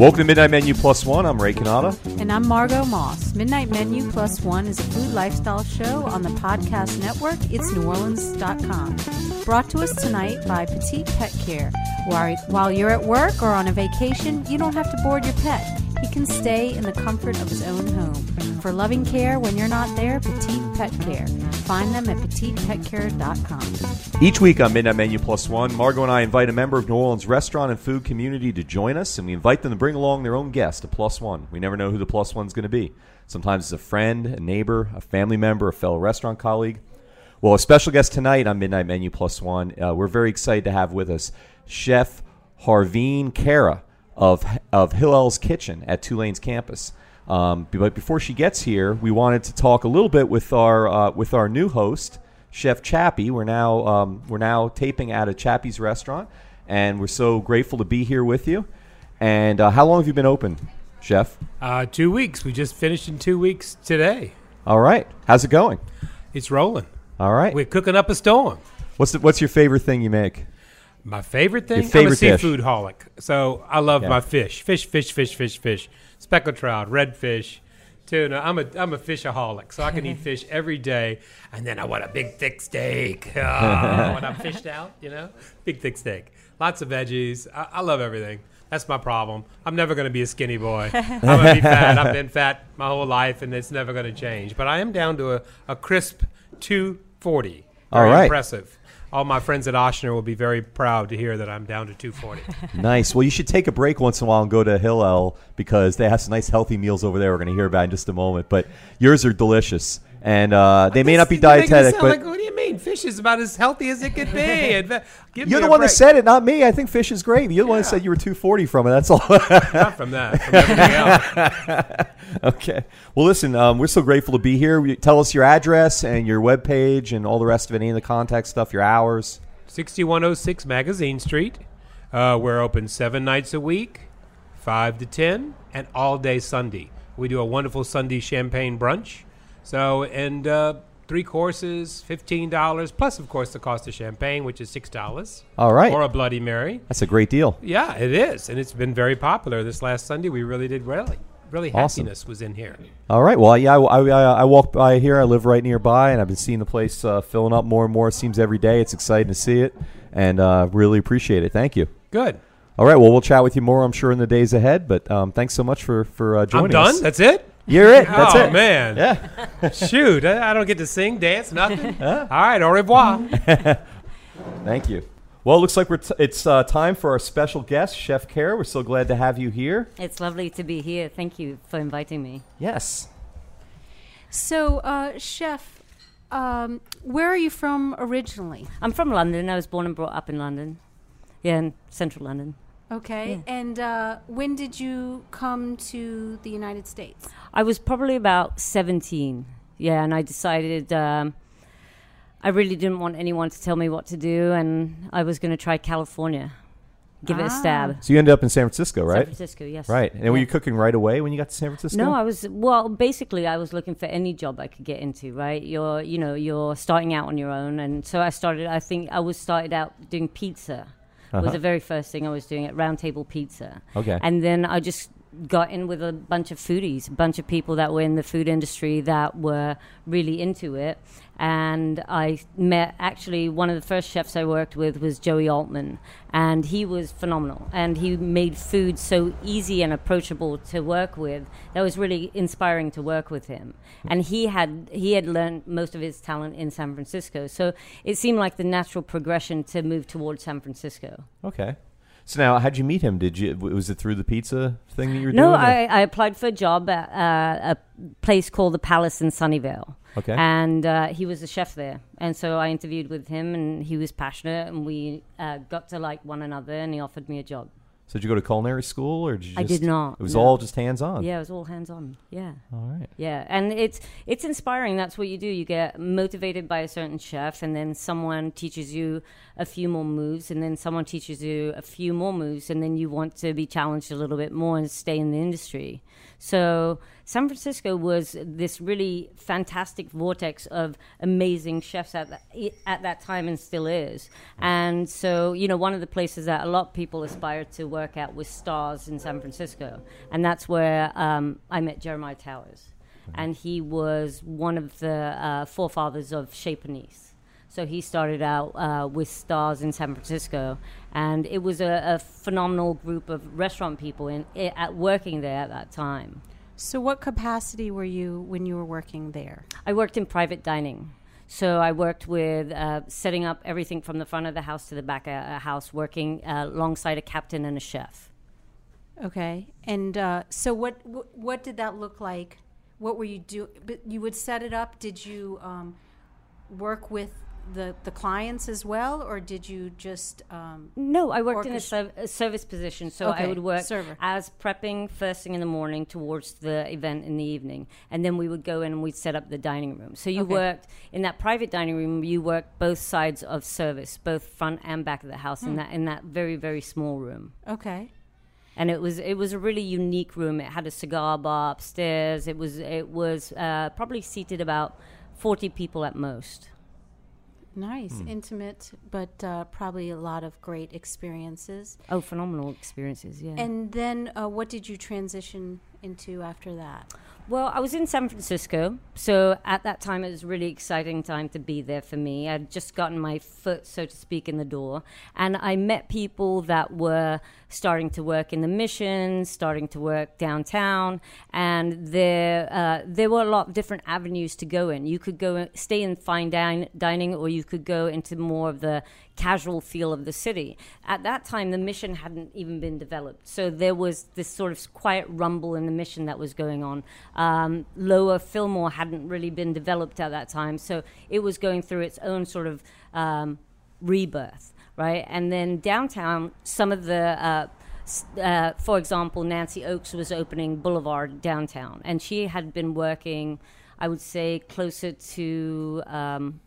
Welcome to Midnight Menu Plus One. I'm Ray Canada. And I'm Margot Moss. Midnight Menu Plus One is a food lifestyle show on the podcast network It's NewOrleans.com. Brought to us tonight by Petite Pet Care. While you're at work or on a vacation, you don't have to board your pet. He can stay in the comfort of his own home. For loving care when you're not there, Petite Pet Care. Find them at petitepetcare.com. Each week on Midnight Menu Plus One, Margot and I invite a member of New Orleans restaurant and food community to join us, and we invite them to bring along their own guest, a plus one. We never know who the plus one's going to be. Sometimes it's a friend, a neighbor, a family member, a fellow restaurant colleague. Well, a special guest tonight on Midnight Menu Plus One, uh, we're very excited to have with us Chef Harveen Kara of, of Hillel's Kitchen at Tulane's campus. Um, but before she gets here, we wanted to talk a little bit with our uh, with our new host, Chef Chappie. We're now um, we're now taping at a Chappie's restaurant, and we're so grateful to be here with you. And uh, how long have you been open, Chef? Uh, two weeks. We just finished in two weeks today. All right. How's it going? It's rolling. All right. We're cooking up a storm. What's the, what's your favorite thing you make? My favorite thing? Your favorite I'm a dish. seafood holic. So I love Yeah. my fish. Fish, fish, fish, fish, fish. Speckled trout, redfish, tuna. I'm a I'm a fishaholic. So I can eat fish every day. And then I want a big thick steak. Oh, when I'm fished out, you know? Big thick steak. Lots of veggies. I, I love everything. That's my problem. I'm never going to be a skinny boy. I'm going to be fat. I've been fat my whole life, and it's never going to change. But I am down to a, a crisp 240. All Very right. impressive. All my friends at Ochsner will be very proud to hear that I'm down to 240. Nice. Well, you should take a break once in a while and go to Hillel because they have some nice healthy meals over there. We're going to hear about in just a moment. But yours are delicious, and uh, they may not be You're making it dietetic, but like, what do you mean? Fish is about as healthy as it could be. Uh, give you're the one that said it, not me. I think fish is great. You're the one that said you were 240 from it. That's all. Not from that. From everything else. okay. Well, listen, um, we're so grateful to be here. We- Tell us your address and your web page and all the rest of it, any of the contact stuff, your hours. 6106 Magazine Street. Uh, we're open seven nights a week, 5 to 10, and all day Sunday. We do a wonderful Sunday champagne brunch. So, and uh, three courses, $15, plus, of course, the cost of champagne, which is $6. All right. Or a Bloody Mary. That's a great deal. Yeah, it is, and it's been very popular. This last Sunday, we really did really, really Awesome. happiness was in here. All right. Well, yeah, I, I, I walk by here. I live right nearby, and I've been seeing the place uh, filling up more and more. It seems every day. It's exciting to see it, and uh, really appreciate it. Thank you. Good. All right. Well, we'll chat with you more, I'm sure, in the days ahead. But um, thanks so much for for uh, I'm joining done. us. That's it. You're it. That's oh it. man, Yeah. shoot! I, I don't get to sing, dance, nothing. All right, au revoir. Thank you. Well, it looks like we're t- it's uh, time for our special guest, Chef Care. We're so glad to have you here. It's lovely to be here. Thank you for inviting me. Yes. So, uh, Chef, um, where are you from originally? I'm from London. I was born and brought up in London. Yeah, in central London. Okay. Yeah. And uh, when did you come to the United States? I was probably about 17. Yeah, and I decided um, I really didn't want anyone to tell me what to do, and I was going to try California, give it a Ah. stab. So you ended up in San Francisco, right? San? Francisco, yes. Right. And were you cooking right away when you got to San Francisco? No, I was well. Basically, I was looking for any job I could get into. Right, you're you know you're starting out on your own, and so I started. I think I was started out doing pizza. Was Uh-huh. the very first thing I was doing at Round Table Pizza. Okay. and then I just got in with a bunch of foodies, a bunch of people that were in the food industry that were really into it. And I met actually one of the first chefs I worked with was Joey Altman, and he was phenomenal. And he made food so easy and approachable to work with that was really inspiring to work with him. And he had he had learned most of his talent in San Francisco, so it seemed like the natural progression to move towards San Francisco. Okay. So now, how'd you meet him? Did you was it through the pizza thing that you were No, doing? No, I, I applied for a job at uh, a place called the Palace in Sunnyvale. Okay. And uh, he was a chef there. And so I interviewed with him, and he was passionate, and we uh, got to like one another, and he offered me a job. So did you go to culinary school, or did you? I did not, It was no. all just hands on. Yeah, it was all hands on. Yeah. All right. Yeah, and it's it's inspiring. That's what you do. You get motivated by a certain chef, and then someone teaches you a few more moves, and then someone teaches you a few more moves, and then you want to be challenged a little bit more and stay in the industry. So San Francisco was this really fantastic vortex of amazing chefs at that, at that time, and still is. And so you know, one of the places that a lot of people aspire to work at was Stars in San Francisco, and that's where um, I met Jeremiah Towers, and he was one of the uh, forefathers of Chez Panisse. So he started out uh, with Stars in San Francisco, and it was a, a phenomenal group of restaurant people in, i at working there at that time. So, what capacity were you when you were working there? I worked in private dining. So I worked with uh, setting up everything from the front of the house to the back of the house, working uh, alongside a captain and a chef. Okay, and uh, so what, what what did that look like? What were you do? But you would set it up. Did you um, work with the the clients as well, or did you just? Um, No, I worked in a, serv- a service position, so I would work server. as prepping first thing in the morning towards the event in the evening, and then we would go in and we'd set up the dining room. So you Okay. worked in that private dining room. You worked both sides of service, both front and back of the house, Hmm. in that in that very very small room. okay, and it was it was a really unique room. It had a cigar bar upstairs. It was it was uh, probably seated about forty people at most. Nice, intimate, but uh, probably a lot of great experiences. Oh, phenomenal experiences! Yeah. And then, uh, what did you transition into after that? Well, I was in San Francisco, so at that time it was a really exciting time to be there for me. I'd just gotten my foot, so to speak, in the door, and I met people that were starting to work in the mission, starting to work downtown, and there uh, there were a lot of different avenues to go in. You could go stay in fine din- dining, or you could go into more of the casual feel of the city. At that time, the mission hadn't even been developed, so there was this sort of quiet rumble in the mission that was going on. Um, Lower Fillmore hadn't really been developed at that time, so it was going through its own sort of um, rebirth, right? And then downtown, some of the uh, uh, for example, Nancy Oakes was opening Boulevard downtown, and she had been working, I would say, closer to um,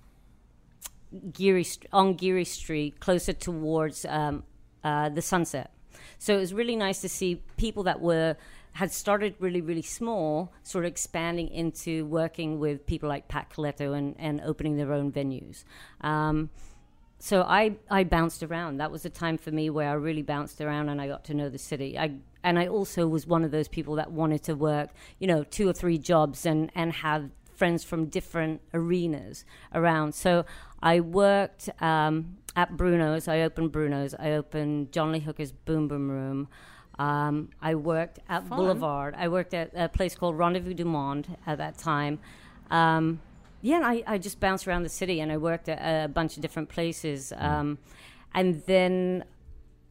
Geary on Geary Street, closer towards um, uh, the sunset. So it was really nice to see people that were had started really, really small, sort of expanding into working with people like Pat Kuleto and, and opening their own venues. Um, so I, I bounced around. That was a time for me where I really bounced around and I got to know the city. I and I also was one of those people that wanted to work, you know, two or three jobs and and have friends from different arenas around. So I worked um, at Bruno's. I opened Bruno's. I opened John Lee Hooker's Boom Boom Room. Um, I worked at Fun. Boulevard. I worked at a place called Rendezvous du Monde at that time. Um, yeah, and I, I just bounced around the city and I worked at a bunch of different places. Um, and then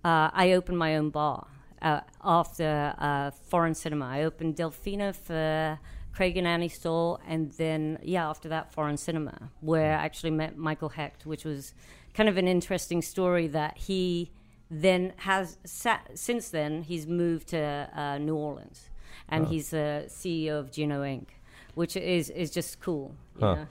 uh, I opened my own bar uh, after uh, foreign cinema. I opened Delfina for Craig and Annie Stoll, and then yeah, after that, foreign cinema, where I actually met Michael Hecht, which was kind of an interesting story that he then has sat, since then he's moved to uh, New Orleans, and he's the CEO of GNO Inc., which is is just cool. You Huh. know?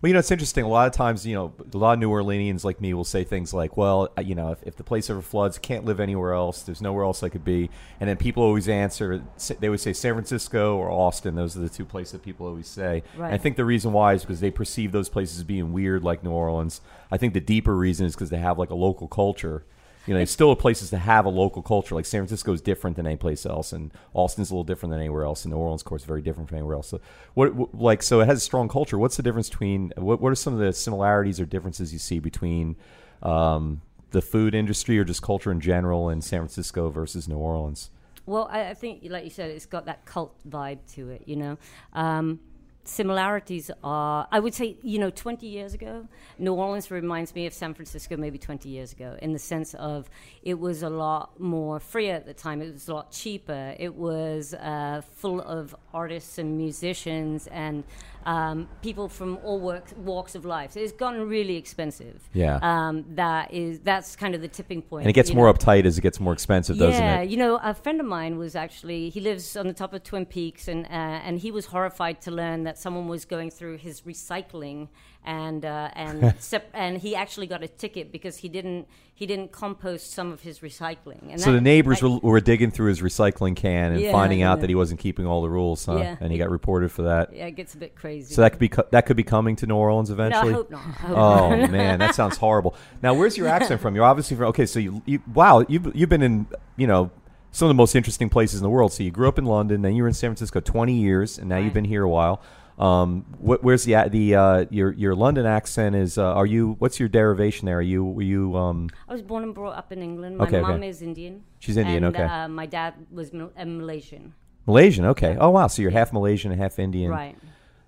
Well, you know, it's interesting. A lot of times, you know, a lot of New Orleanians like me will say things like, well, uh, you know, if, if the place ever floods, can't live anywhere else. There's nowhere else I could be. And then people always answer, they would say San Francisco or Austin. Those are the two places that people always say. And I think the reason why is because they perceive those places as being weird, like New Orleans. I think the deeper reason is because they have like a local culture. You know, it's still places to have a local culture. Like San Francisco is different than any place else, and Austin's a little different than anywhere else. And New Orleans, of course, is very different from anywhere else. So, what, what like so it has a strong culture. What's the difference between what? What are some of the similarities or differences you see between um, the food industry or just culture in general in San Francisco versus New Orleans? Well, I, I think, like you said, it's got that cult vibe to it. You know, um, similarities are. I would say, you know, 20 years ago, New Orleans reminds me of San Francisco, maybe 20 years ago, in the sense of it was a lot more free at the time. It was a lot cheaper. It was uh, full of artists and musicians and um, people from all works, walks of life. So it's gotten really expensive. Yeah. Um, that is that's kind of the tipping point. And it gets more know. uptight as it gets more expensive, doesn't it? Yeah, you know, a friend of mine was actually he lives on the top of Twin Peaks, and uh, and he was horrified to learn that someone was going through his recycling and uh, and sep- and he actually got a ticket because he didn't he didn't compost some of his recycling. And So that- the neighbors I- were, were digging through his recycling can and Yeah, finding out that he wasn't keeping all the rules, huh? Yeah. And he got reported for that. yeah, it gets a bit crazy. So that could be co- that could be coming to New Orleans no, eventually. I hope not. I hope Oh not. man, that sounds horrible. Now, where's your accent from? You're obviously from. Okay, so you, you wow, you've you've been in you know some of the most interesting places in the world. So you grew up in London, then you were in San Francisco 20 years, and now you've been here a while. Um, what, where's the the uh, your your London accent is? Uh, are you? What's your derivation there? Are you? Were you? Um, I was born and brought up in England. My Okay, okay. mum is Indian. She's Indian, and, okay. Uh, my dad was Mal- uh, Malaysian. Malaysian? Okay. Oh wow, so you're half Malaysian and half Indian, Right.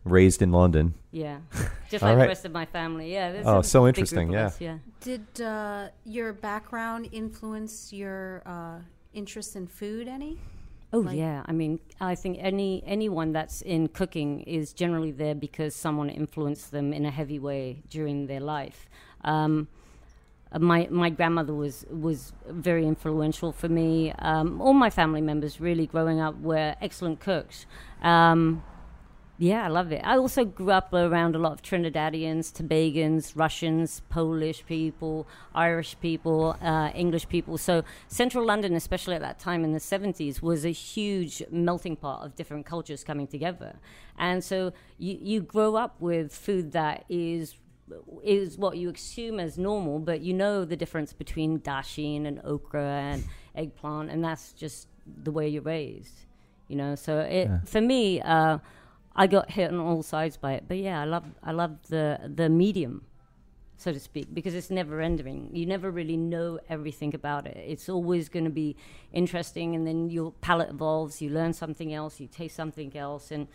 raised in London. Yeah. Just like right. the rest of my family. Yeah. Oh, a so interesting, yeah. us, yeah. Did uh, your background influence your uh, interest in food any? Oh Like- yeah, I mean, I think any anyone that's in cooking is generally there because someone influenced them in a heavy way during their life. Um, uh, my my grandmother was was very influential for me. Um, all my family members, really, growing up, were excellent cooks. Um, yeah, I love it. I also grew up around a lot of Trinidadians, Tobagans, Russians, Polish people, Irish people, uh, English people. So central London, especially at that time in the 70s, was a huge melting pot of different cultures coming together. And so you, you grow up with food that is is what you assume as normal, but you know the difference between dasheen and okra and eggplant, and that's just the way you're raised. You know, so it, for me, uh, I got hit on all sides by it. But yeah, I love I love the the medium, so to speak, because it's never ending. You never really know everything about it. It's always going to be interesting, and then your palate evolves. You learn something else. You taste something else, and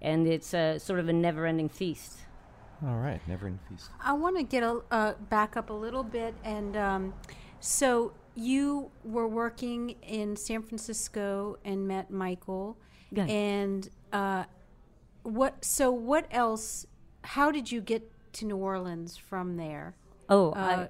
and it's a sort of a never ending feast. All right, never ending feast. I want to get a uh, back up a little bit, and um, so you were working in San Francisco and met Michael, Yeah. and uh, what? So what else? How did you get to New Orleans from there? Oh, Uh, I,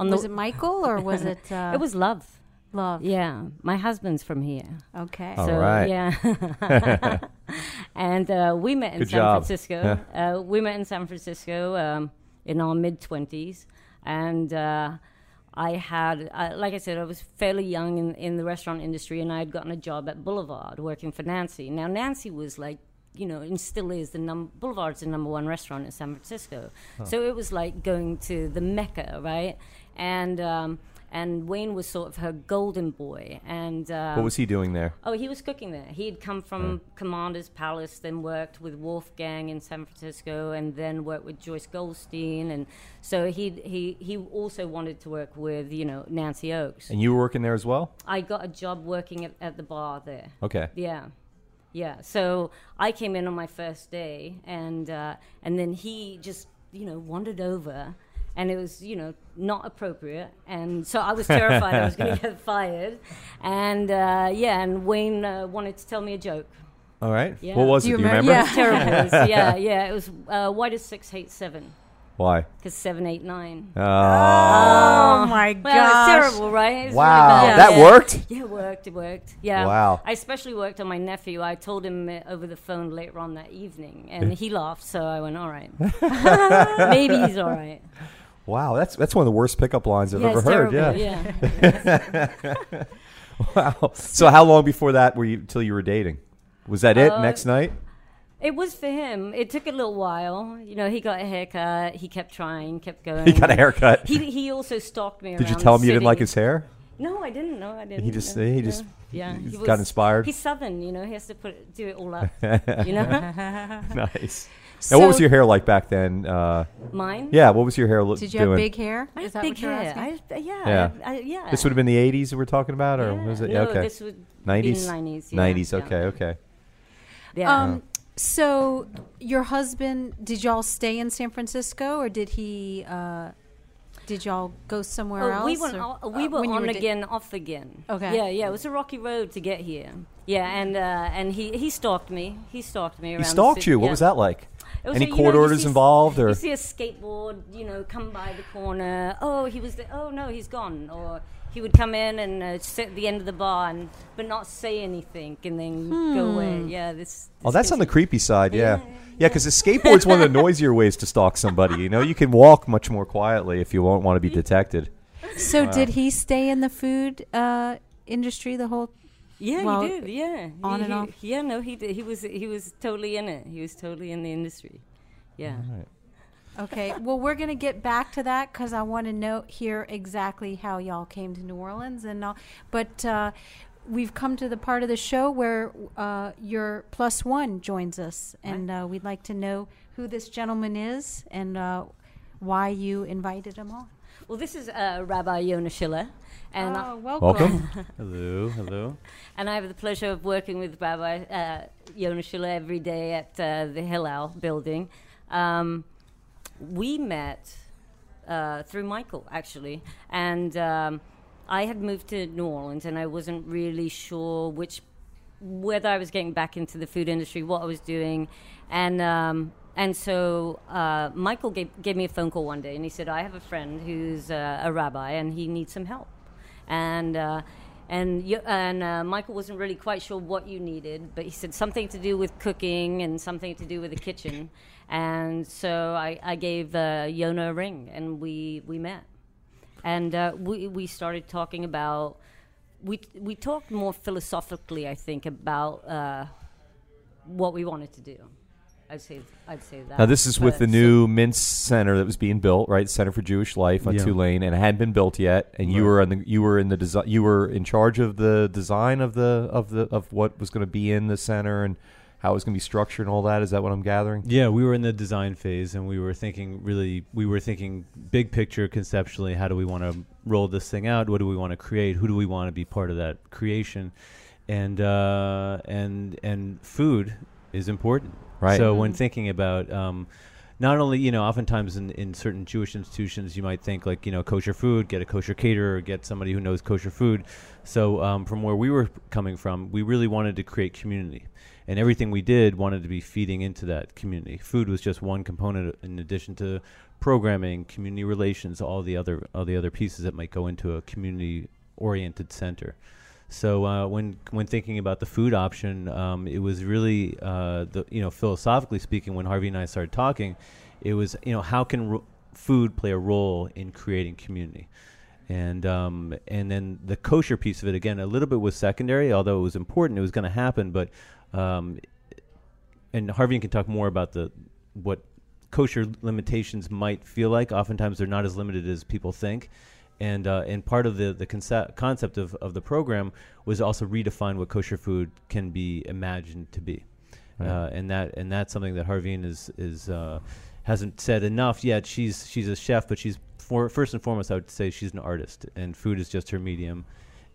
on was the, it Michael or was it? Uh, it was love. love. Yeah, my husband's from here. Okay. All so right. yeah, and uh, we met in Good San job. Francisco. uh, we met in San Francisco um, in our mid twenties, and uh, I had, uh, like I said, I was fairly young in, in the restaurant industry, and I had gotten a job at Boulevard working for Nancy. Now Nancy was like. You know, and still is the num- Boulevard's the number one restaurant in San Francisco. So it was like going to the Mecca, right? And um, and Wayne was sort of her golden boy. And um, What was he doing there? Oh, he was cooking there. He had come from Commander's Palace, then worked with Wolfgang in San Francisco, and then worked with Joyce Goldstein. And so he he he also wanted to work with you know Nancy Oakes. And you were working there as well? I got a job working at, at the bar there. Okay. Yeah, yeah. So I came in on my first day, and uh, and then he just you know wandered over, and it was you know not appropriate, and so I was terrified I was going to get fired, and uh, yeah, and Wayne uh, wanted to tell me a joke. All right. Yeah. What was Do it? you Do you remember- remember? Yeah. Terrible. Yeah, yeah. It was uh, why does six hate seven? Why? Because seven, eight, nine. Oh, Oh my Well, it's terrible, right? It's really wow. bad. That Yeah. worked? Yeah, it worked. It worked. Yeah. Wow. I especially worked on my nephew. I told him uh, over the phone later on that evening, and he laughed. So I went, "All right, maybe he's all right." Wow. That's that's one of the worst pickup lines I've yeah, ever it's heard. terrible. Yeah. yeah. Wow. So how long before that were you till you were dating? Was that it? Uh, Next night? It was for him. It took a little while. You know, he got a haircut. He kept trying, kept going. He got a haircut. He he also stalked me. Did you tell him you didn't like his hair? No, I didn't. No, I didn't. He just no, he no. just yeah. he he got inspired. He's southern, you know. He has to put it, do it all up. you know, nice. Now, what was your hair like back then? Uh, mine. yeah, what was your hair look Did you doing? have big hair? I Is have that big hair. asking? I, yeah, Yeah. I, I, yeah. This would have been the '80s that we're talking about, or yeah. was it? No, okay, this would '90s. be 90s. Yeah, '90s. yeah. Okay, okay. Yeah. Um, so your husband, did y'all stay in San Francisco, or did he? Uh, did y'all go somewhere Oh, else? we went. or- o- we uh, were on da- again, off again. Okay. Yeah, yeah. It was a rocky road to get here. Yeah, and uh, and he he stalked me. He stalked me around. He stalked city, you. What was that like? Was Any a- court know, orders see- involved, or You see a skateboard, you know, come by the corner. Oh, he was there. Oh no, he's gone. Or he would come in and uh, sit at the end of the bar, and, but not say anything, and then go away. Yeah, this. Oh, this that's on the creepy side, yeah. Yeah, Yeah, because a skateboard's one of the noisier ways to stalk somebody. You know, you can walk much more quietly if you won't want to be detected. So did he stay in the food uh, industry the whole? Yeah, Well, he did. Yeah, on he, and he- off? Yeah, no, he did. He was he was totally in it. He was totally in the industry. Yeah. Okay. well, we're gonna get back to that because I want to know hear exactly how y'all came to New Orleans and all. But uh, we've come to the part of the show where uh, your plus one joins us, and uh, we'd like to know who this gentleman is and uh, why you invited him on. Well, this is uh, Rabbi Yonah Schiller, and I- oh, welcome. Welcome. Hello, hello. and I have the pleasure of working with Rabbi uh, Yonah Schiller every day at uh, the Hillel building. Um, we met uh, through Michael, actually, and um, I had moved to New Orleans, and I wasn't really sure which whether I was getting back into the food industry, what I was doing, and um, and so uh, Michael gave, gave me a phone call one day, and he said, "I have a friend who's uh, a rabbi, and he needs some help." And uh, and you, and uh, Michael wasn't really quite sure what you needed, but he said something to do with cooking and something to do with the kitchen, and so I, I gave uh, Yonah a ring, and we we met, and uh, we we started talking about we we talked more philosophically, I think, about uh, what we wanted to do. I'd say I'd say that. Now, this is with But the so- new Mintz Center that was being built, right? Center for Jewish Life on Yeah. Tulane, and it hadn't been built yet. And you were on the you were in the design. You were in charge of the design of the of the of what was going to be in the center and how it was going to be structured and all that. Is that what I'm gathering? Yeah, we were in the design phase, and we were thinking really, we were thinking big picture conceptually. How do we want to roll this thing out? What do we want to create? Who do we want to be part of that creation? And uh, and and food is important, Right. So when thinking about um, not only you know, oftentimes in, in certain Jewish institutions, you might think like you know, kosher food, get a kosher caterer, get somebody who knows kosher food. So um, from where we were coming from, we really wanted to create community, and everything we did wanted to be feeding into that community. Food was just one component, in addition to programming, community relations, all the other all the other pieces that might go into a community-oriented center. So uh, when when thinking about the food option, um, it was really uh, the you know philosophically speaking, when Harvey and I started talking, it was you know how can ro- food play a role in creating community, and um, and then the kosher piece of it again a little bit was secondary, although it was important, it was going to happen, but um, and Harvey can talk more about the what kosher limitations might feel like. Oftentimes, they're not as limited as people think. And uh, and part of the the concept concept of, of the program was also redefine what kosher food can be imagined to be, uh, and that and that's something that Harveen is is uh, hasn't said enough yet. She's she's a chef, but she's for, first and foremost, I would say she's an artist, and food is just her medium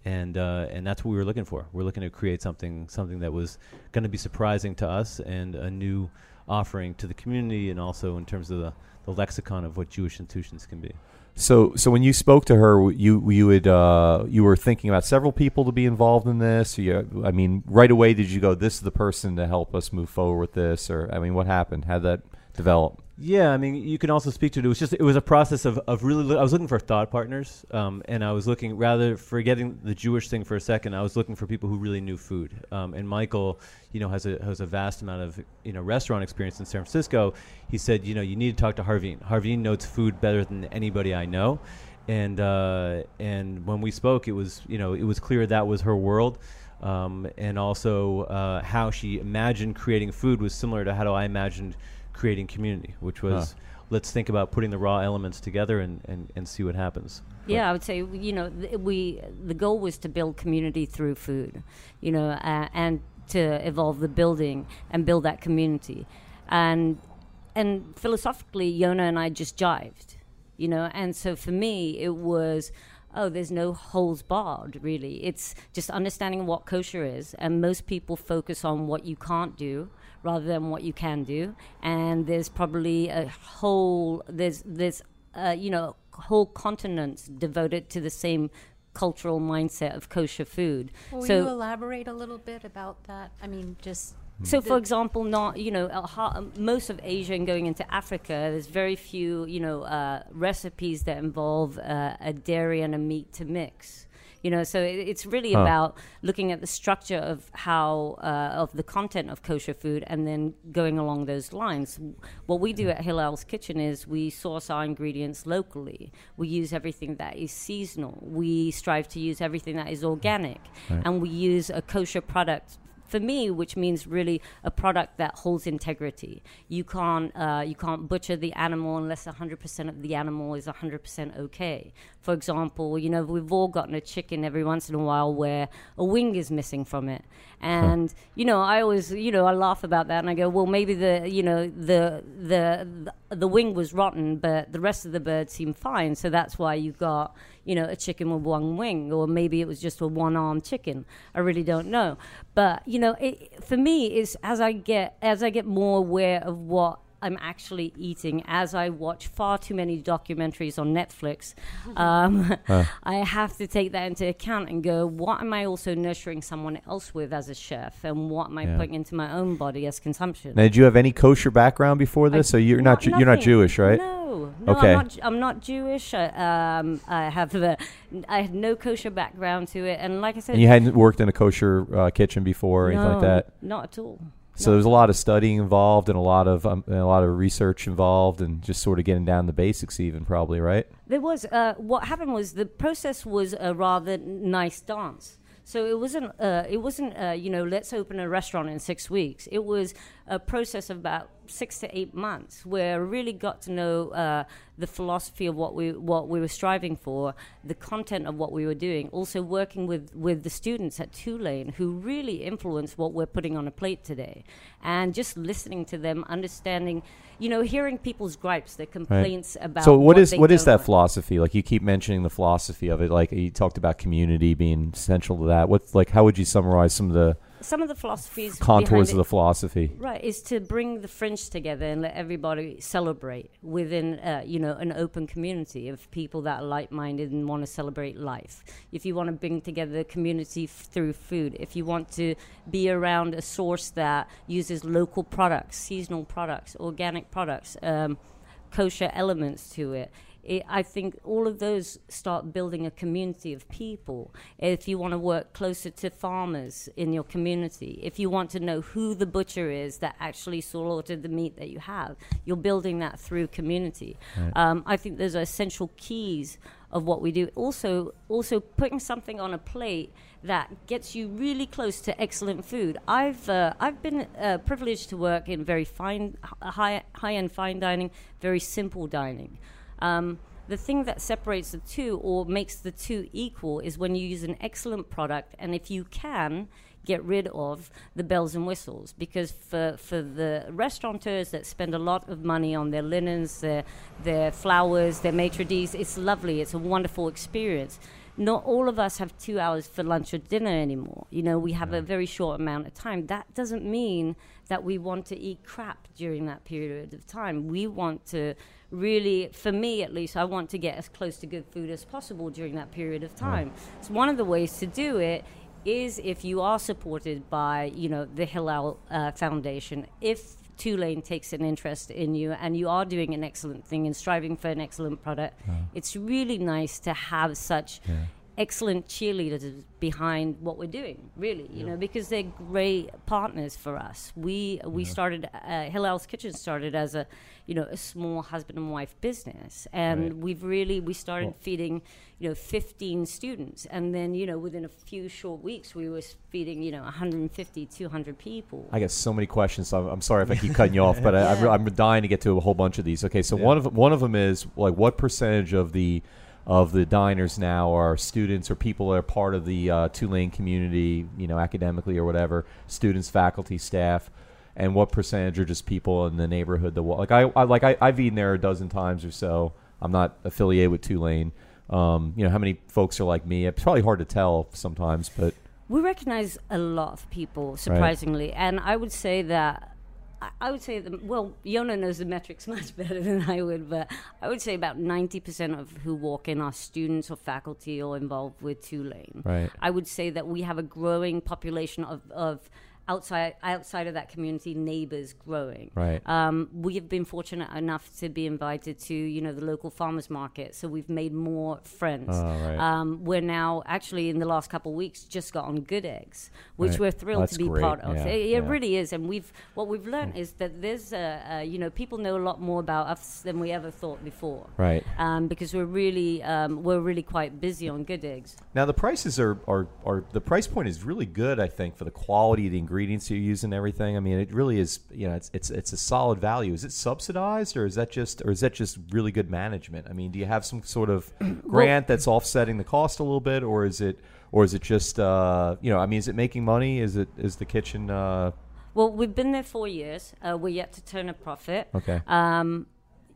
and uh, and that's what we were looking for. We're looking to create something something that was going to be surprising to us and a new offering to the community, and also in terms of the, the lexicon of what Jewish institutions can be. So, so when you spoke to her, you you would uh, you were thinking about several people to be involved in this. You, I mean, right away, did you go, "This is the person to help us move forward with this"? Or, I mean, what happened? How did that develop? Yeah, I mean, you can also speak to it. It was just it was a process of, of really. Lo- I was looking for thought partners, um, and I was looking rather forgetting the Jewish thing for a second. I was looking for people who really knew food. Um, and Michael, you know, has a has a vast amount of you know restaurant experience in San Francisco. He said, you know, you need to talk to Harveen. Harveen knows food better than anybody I know. And uh, and when we spoke, it was you know it was clear that was her world. Um, and also uh, how she imagined creating food was similar to how I imagined creating community, which was let's think about putting the raw elements together and, and, and see what happens. Yeah, I would say you know th- we the goal was to build community through food, you know, uh, and to evolve the building and build that community, and and philosophically, Yonah and I just jived, you know, and so for me it was. Oh, there's no holes barred, really. It's just understanding what kosher is, and most people focus on what you can't do rather than what you can do. And there's probably a whole there's there's uh, you know whole continents devoted to the same cultural mindset of kosher food. Will so you elaborate a little bit about that? I mean, just so, for example, not you know uh, most of Asia and going into Africa, there's very few you know uh, recipes that involve uh, a dairy and a meat to mix. You know, so it, it's really Huh. about looking at the structure of how uh, of the content of kosher food, and then going along those lines. What we do at Hillel's Kitchen is we source our ingredients locally. We use everything that is seasonal. We strive to use everything that is organic, and we use a kosher product for me, which means really a product that holds integrity. You can't uh, you can't butcher the animal unless 100% of the animal is 100% okay. For example, you know we've all gotten a chicken every once in a while where a wing is missing from it, and you know I always you know I laugh about that and I go, well maybe the you know the the the, the wing was rotten, but the rest of the bird seemed fine, so that's why you got you know a chicken with one wing, or maybe it was just a one-armed chicken. I really don't know, but you know it, for me is as I get as I get more aware of what I'm actually eating as I watch far too many documentaries on Netflix. Um, I have to take that into account and go, what am I also nurturing someone else with as a chef, and what am I Yeah. putting into my own body as consumption? Now, did you have any kosher background before this? so you're not, Ju- you're not. Jewish, right? No, no, Okay. I'm not. I'm not Jewish. I, um, I have a, I had no kosher background to it, and like I said, And you hadn't worked in a kosher uh, kitchen before or anything like no, that. Not at all. So there's a lot of studying involved and a lot of um, and a lot of research involved and just sort of getting down the basics, even probably, right? There was uh, what happened was the process was a rather nice dance. So it wasn't uh, it wasn't uh, you know let's open a restaurant in six weeks. It was a process of about six to eight months where I really got to know uh, the philosophy of what we what we were striving for, the content of what we were doing. Also working with with the students at Tulane who really influenced what we're putting on a plate today, and just listening to them, understanding. You know, hearing people's gripes, their complaints about. So what is they what is that like. philosophy? Like you keep mentioning the philosophy of it. Like you talked about community being central to that. What's like how would you summarize some of the some of the philosophies contours of the philosophy? right is to bring the fringe together and let everybody celebrate within uh, you know an open community of people that are like-minded and want to celebrate life if you want to bring together the community f- through food if you want to be around a source that uses local products seasonal products organic products um, kosher elements to it. It. I think all of those start building a community of people. If you want to work closer to farmers in your community, if you want to know who the butcher is that actually slaughtered the meat that you have, you're building that through community. Um, I think those are essential keys of what we do. Also, also putting something on a plate that gets you really close to excellent food. I've uh, I've been uh, privileged to work in very fine, high high end fine dining, very simple dining. Um, the thing that separates the two or makes the two equal is when you use an excellent product, and if you can get rid of the bells and whistles. Because for, for the restaurateurs that spend a lot of money on their linens their, their flowers their maitre d's it's lovely. It's a wonderful experience not all of us have two hours for lunch or dinner anymore. You know we have a very short amount of time. That doesn't mean that we want to eat crap during that period of time. We want to really for me at least i want to get as close to good food as possible during that period of time. So one of the ways to do it is if you are supported by you know the Hillel uh, Foundation, if Tulane takes an interest in you and you are doing an excellent thing and striving for an excellent product, it's really nice to have such excellent cheerleaders behind what we're doing. Really, you know, because they're great partners for us. We we started uh, Hillel's Kitchen started as a you know a small husband and wife business, and Right. we've really we started Well- feeding you know 15 students and then you know within a few short weeks we were feeding you know 150 200 people I got so many questions. So I'm, I'm sorry if I keep cutting you off, but I, Yeah. I'm, I'm dying to get to a whole bunch of these. Okay, so one of one of them is like what percentage of the of the diners now are students or people that are part of the uh, Tulane community, you know, academically or whatever, students, faculty, staff, and what percentage are just people in the neighborhood that like I, I like I, I've eaten there a dozen times or so. I'm not affiliated with Tulane. Um, you know, how many folks are like me? It's probably hard to tell sometimes, but we recognize a lot of people surprisingly and i would say that I- would say that, well, Yonah knows the metrics much better than I would, but I would say about 90% of who walk in are students or faculty or involved with Tulane. Right. I would say that we have a growing population of, of outside outside of that community, neighbors growing. Right. Um, we have been fortunate enough to be invited to you know the local farmers market, so we've made more friends. Oh, right. um, we're now actually in the last couple of weeks just got on Good Eggs, which Right. we're thrilled That's to be great. part of. Yeah, It, it yeah. really is, and we've what we've learned is that there's uh, uh, you know people know a lot more about us than we ever thought before. Right. Um, because we're really um, we're really quite busy on Good Eggs. Now the prices are, are are the price point is really good. I think for the quality of the ingredients you use and everything. I mean, it really is. You know, it's it's it's a solid value. Is it subsidized or is that just or is that just really good management? I mean, do you have some sort of grant that's offsetting the cost a little bit, or is it or is it just uh, you know? I mean, is it making money? Is it is the kitchen uh, Well, we've been there four years. Uh, we're yet to turn a profit. okay? Um,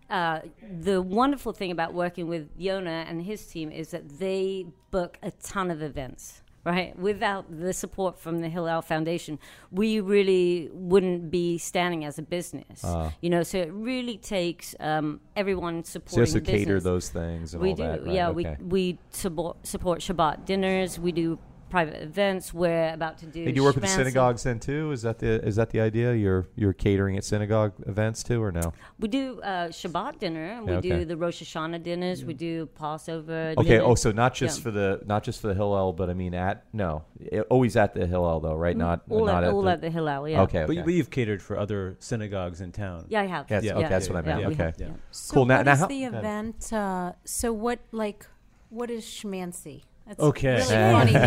uh, the wonderful thing about working with Yonah and his team is that they book a ton of events. Right, without the support from the Hillel Foundation, we really wouldn't be standing as a business. Ah. you know, so it really takes um, everyone so you supporting also the cater those things and we all do, that. right? yeah. Okay. We we support support Shabbat dinners. We do private events. We're about to do. Hey, do you work with the Schmancy. synagogues then too? Is that the is that the idea? You're you're catering at synagogue events too, or no? We do uh, Shabbat dinner. We Yeah, okay. do the Rosh Hashanah dinners. We do Passover. Okay. dinner. Oh, so not just Yeah. for the not just for the Hillel, but I mean at no, it- always at the Hillel though, right? Not all, not at, all the, at the Hillel. Yeah. Okay. But, Okay. you- but you've catered for other synagogues in town. Yeah, I have. Yes, Yeah. okay, Yeah. that's what I meant. Yeah, we okay. have, Yeah. yeah. So Cool. Now- what now is how- the event? Uh, so what like what is schmancy? That's Okay. really Uh, funny name.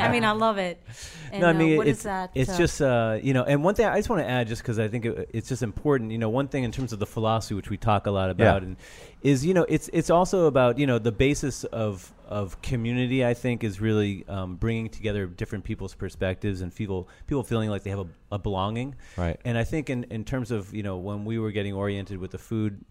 I mean, I love it. And, no, I uh, mean what it's is that? it's uh, just uh, you know, and one thing I just want to add, just because I think it, it's just important. You know, one thing in terms of the philosophy, which we talk a lot about, Yeah. and is you know, it's it's also about you know the basis of of community. I think is really um, bringing together different people's perspectives and people people feeling like they have a, a belonging. Right. And I think in in terms of you know when we were getting oriented with the food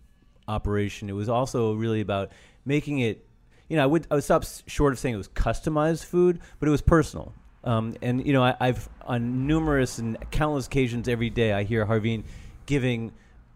operation, it was also really about making it. You know, I would I would stop short of saying it was customized food, but it was personal. Um, and you know, I, I've on numerous and countless occasions every day I hear Harveen giving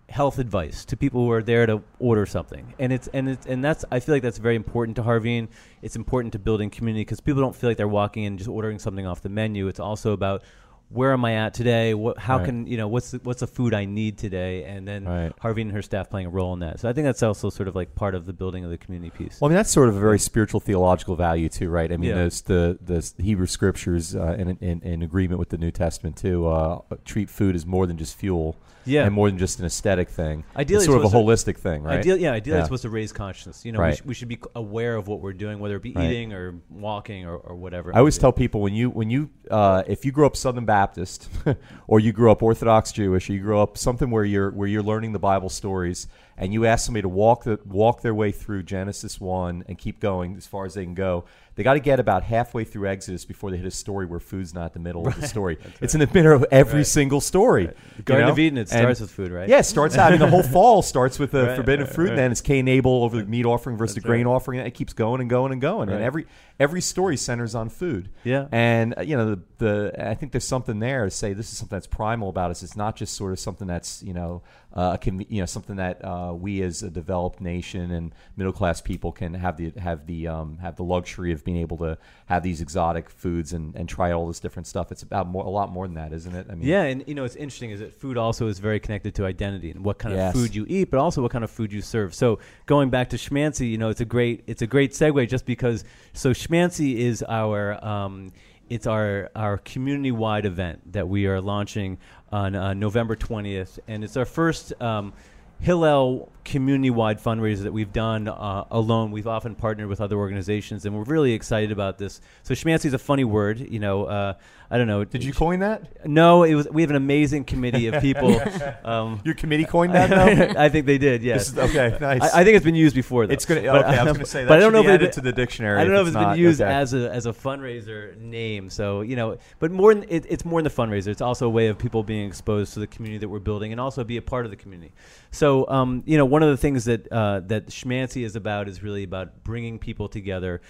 health advice to people who are there to order something, and it's and it's and that's I feel like that's very important to Harveen. It's important to building community because people don't feel like they're walking in just ordering something off the menu. It's also about where am I at today? What, how Right. can you know what's the, what's the food I need today? And then Right. Harvey and her staff playing a role in that. So I think that's also sort of like part of the building of the community piece. Well, I mean that's sort of a very spiritual theological value too, right? I mean, Yeah. there's the the Hebrew scriptures uh, in, in in agreement with the New Testament too. Uh, treat food as more than just fuel, Yeah. and more than just an aesthetic thing. Ideally, it's sort of a holistic thing, right? Ideal, yeah, ideally Yeah. it's supposed to raise consciousness. You know, we, sh- we should be aware of what we're doing, whether it be Right. eating or walking or, or whatever. I always tell people when you when you uh, if you grew up Southern Baptist or you grew up Orthodox Jewish or you grew up something where you're where you're learning the Bible stories and you ask somebody to walk the walk their way through Genesis one and keep going as far as they can go, they got to get about halfway through Exodus before they hit a story where food's not the middle of the story. It's in the middle of every single story. The you know? of Eden, it And- starts with food, right? Yeah, it starts out. I mean, the whole fall starts with the Right, forbidden right, fruit, right. and then it's Cain and Abel over the meat offering versus That's the grain right. offering. And it keeps going and going and going. And every every story centers on food. Yeah. And uh, you know, the, the I think there's something there to say this is something that's primal about us. It's not just sort of something that's you know, uh, can you know something that uh, we as a developed nation and middle class people can have the have the um, have the luxury of being able to have these exotic foods and, and try all this different stuff. It's about more, a lot more than that, isn't it? I mean, Yeah, and you know what's interesting is that food also is very connected to identity and what kind Yes. of food you eat, but also what kind of food you serve. So going back to Schmancy, you know, it's a great it's a great segue just because so Schmancy is our um, it's our our community wide event that we are launching on uh, November twentieth, and it's our first. Um, Hillel community wide fundraiser that we've done uh, alone. We've often partnered with other organizations, and we're really excited about this. So, Schmancy is a funny word. You know, uh, I don't know. Did you coin that? No, it was. We have an amazing committee of people. um, Your committee coined that? though? I think they did. Yes. This is- okay, nice. I, I think it's been used before. Though. It's gonna. But, okay, I was um, gonna say that. but I don't know if added it- to the dictionary. I don't know if it's it's been used Okay. as a as a fundraiser name. So you know, but more than it, it's more in the fundraiser. It's also a way of people being exposed to the community that we're building and also be a part of the community. So um, you know, one of the things that uh, that Schmancy is about is really about bringing people together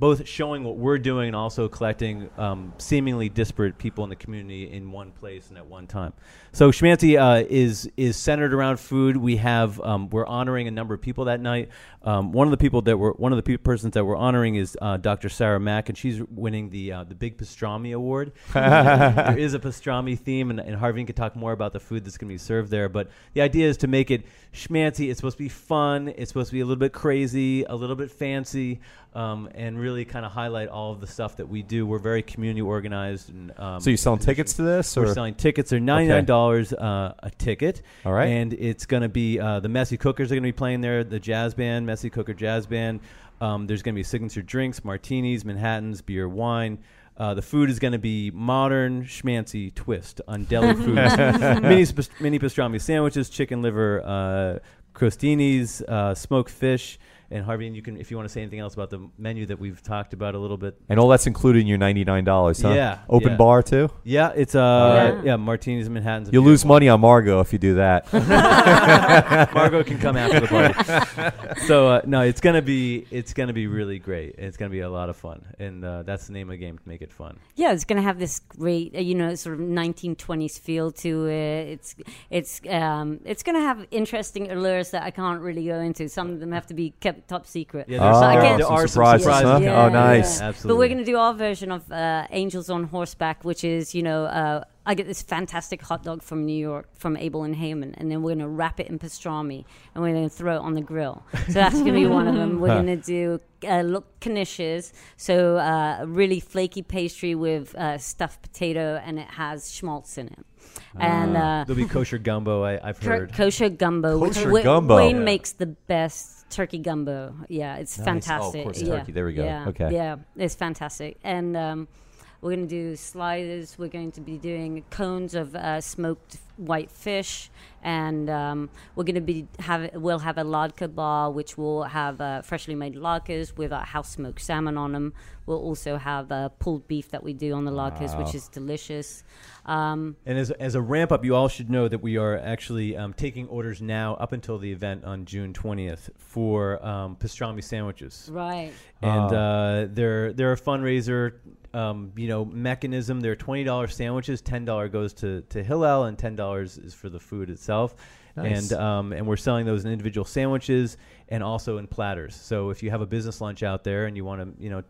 both showing what we're doing and also collecting um, seemingly disparate people in the community in one place and at one time. So Schmancy uh, is is centered around food. We have um, we're honoring a number of people that night. Um, one of the people that we're one of the pe- persons that we're honoring is uh, Dr. Sarah Mack, and she's winning the uh, the Big Pastrami Award. there is a pastrami theme, and, and Harvey can talk more about the food that's going to be served there. But the idea is to make it schmancy. It's supposed to be fun. It's supposed to be a little bit crazy, a little bit fancy, um, and really kind of highlight all of the stuff that we do. We're very community organized. And, um, So you're selling tickets to this, or we're selling tickets. They're ninety nine dollars uh, a ticket. All right. and it's going to be uh, the Messy Cookers are going to be playing there. The jazz band, Messy Cooker Jazz Band. Um, there's going to be signature drinks, martinis, Manhattans, beer, wine. Uh, the food is going to be modern schmancy twist on deli foods. mini, sp- mini pastrami sandwiches, chicken liver uh, crostinis, uh, smoked fish. And Harvey, and you can, if you want to say anything else about the menu that we've talked about a little bit. and all that's included in your ninety nine dollars, huh? Yeah, Open yeah. bar too. Yeah, it's uh, right. yeah, martinis, Manhattans. and You'll lose money on Margot if you do that. Margot can come after the party. so uh, no, it's gonna be it's gonna be really great. It's gonna be a lot of fun, and uh, that's the name of the game to make it fun. Yeah, it's going to have this great, uh, you know, sort of 1920s feel to it. It's it's um, it's going to have interesting allures that I can't really go into. Some of them have to be kept top secret. Yeah, there's So I some- there are some surprises, huh? Yeah, Oh, nice. yeah. Absolutely. But we're going to do our version of uh, Angels on Horseback, which is, you know, uh, I get this fantastic hot dog from New York from Abeles and Heymann, and then we're going to wrap it in pastrami, and we're going to throw it on the grill. So that's going to be one of them. We're Huh. going to do uh, look knishes, so uh, a really flaky pastry with uh, stuffed potato, and it has schmaltz in it. And uh, There'll be kosher gumbo. I, I've Tur- heard. kosher gumbo. which Kosher Wa- gumbo. Wayne Yeah. makes the best turkey gumbo. Yeah, it's Nice. fantastic. Oh, of course, yeah. turkey. There we go. Yeah, Okay. Yeah, it's fantastic. And um, we're going to do sliders. We're going to be doing cones of uh, smoked white fish, and um, we're going to be have we'll have a latka bar, which will have uh, freshly made latkas with our house smoked salmon on them. We'll also have uh, pulled beef that we do on the latkas, which is delicious. Um, And as, as a ramp up, you all should know that we are actually um, taking orders now up until the event on June 20th for um, pastrami sandwiches. right. and Ah. uh, they're they're a fundraiser, um, you know, mechanism. They're twenty dollars sandwiches. Ten dollar goes to to Hillel, and ten dollars is for the food itself. Nice. And um, and we're selling those in individual sandwiches and also in platters. So if you have a business lunch out there and you want to, you know,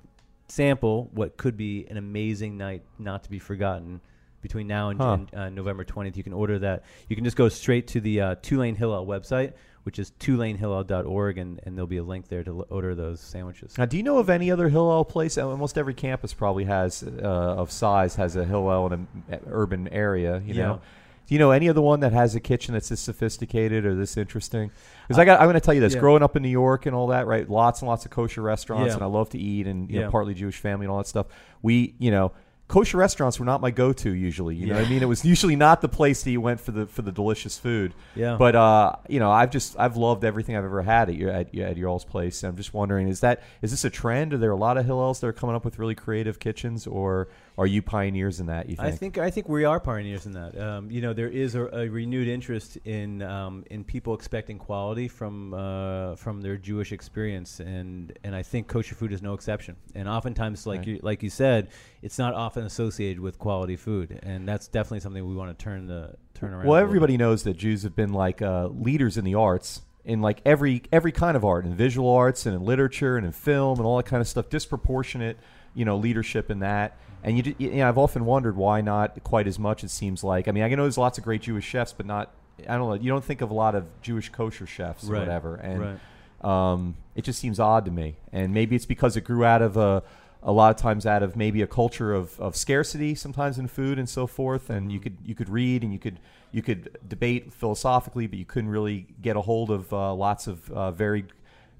sample what could be an amazing night not to be forgotten. Between now and, Huh. and, uh, November 20th, you can order that. You can just go straight to the uh, Tulane Hillel website, which is tulanehillel.org, and, and there'll be a link there to l- order those sandwiches. Now, do you know of any other Hillel place? Uh, Almost every campus probably has uh, of size has a Hillel in an urban area. You Yeah. know, do you know any other one that has a kitchen that's this sophisticated or this interesting? Because I got, I'm going to tell you this: yeah. growing up in New York and all that, right? Lots and lots of kosher restaurants, Yeah. and I love to eat, and you know, partly Jewish family and all that stuff. We, you know. Kosher restaurants were not my go-to usually. You know what I mean? It was usually not the place that you went for the for the delicious food. Yeah. But uh, you know, I've just I've loved everything I've ever had at your at, at your all's place. I'm just wondering, is that is this a trend? Are there a lot of Hillels that are coming up with really creative kitchens, or are you pioneers in that? You think? I think I think we are pioneers in that. Um, you know, there is a, a renewed interest in um, in people expecting quality from uh, from their Jewish experience, and and I think kosher food is no exception. And oftentimes, like Right. you like you said, it's not often associated with quality food, and that's definitely something we want to turn the turn around. Well, everybody knows that Jews have been like uh, leaders in the arts, in like every every kind of art, in visual arts and in literature and in film and all that kind of stuff. Disproportionate, you know, leadership in that. And you, you know, I've often wondered why not quite as much. It seems like. I mean, I know there's lots of great Jewish chefs, but not. I don't know. You don't think of a lot of Jewish kosher chefs or whatever, and right. um, it just seems odd to me. And maybe it's because it grew out of a, a lot of times out of maybe a culture of, of scarcity, sometimes in food and so forth. And you could you could read and you could you could debate philosophically, but you couldn't really get a hold of uh, lots of uh, very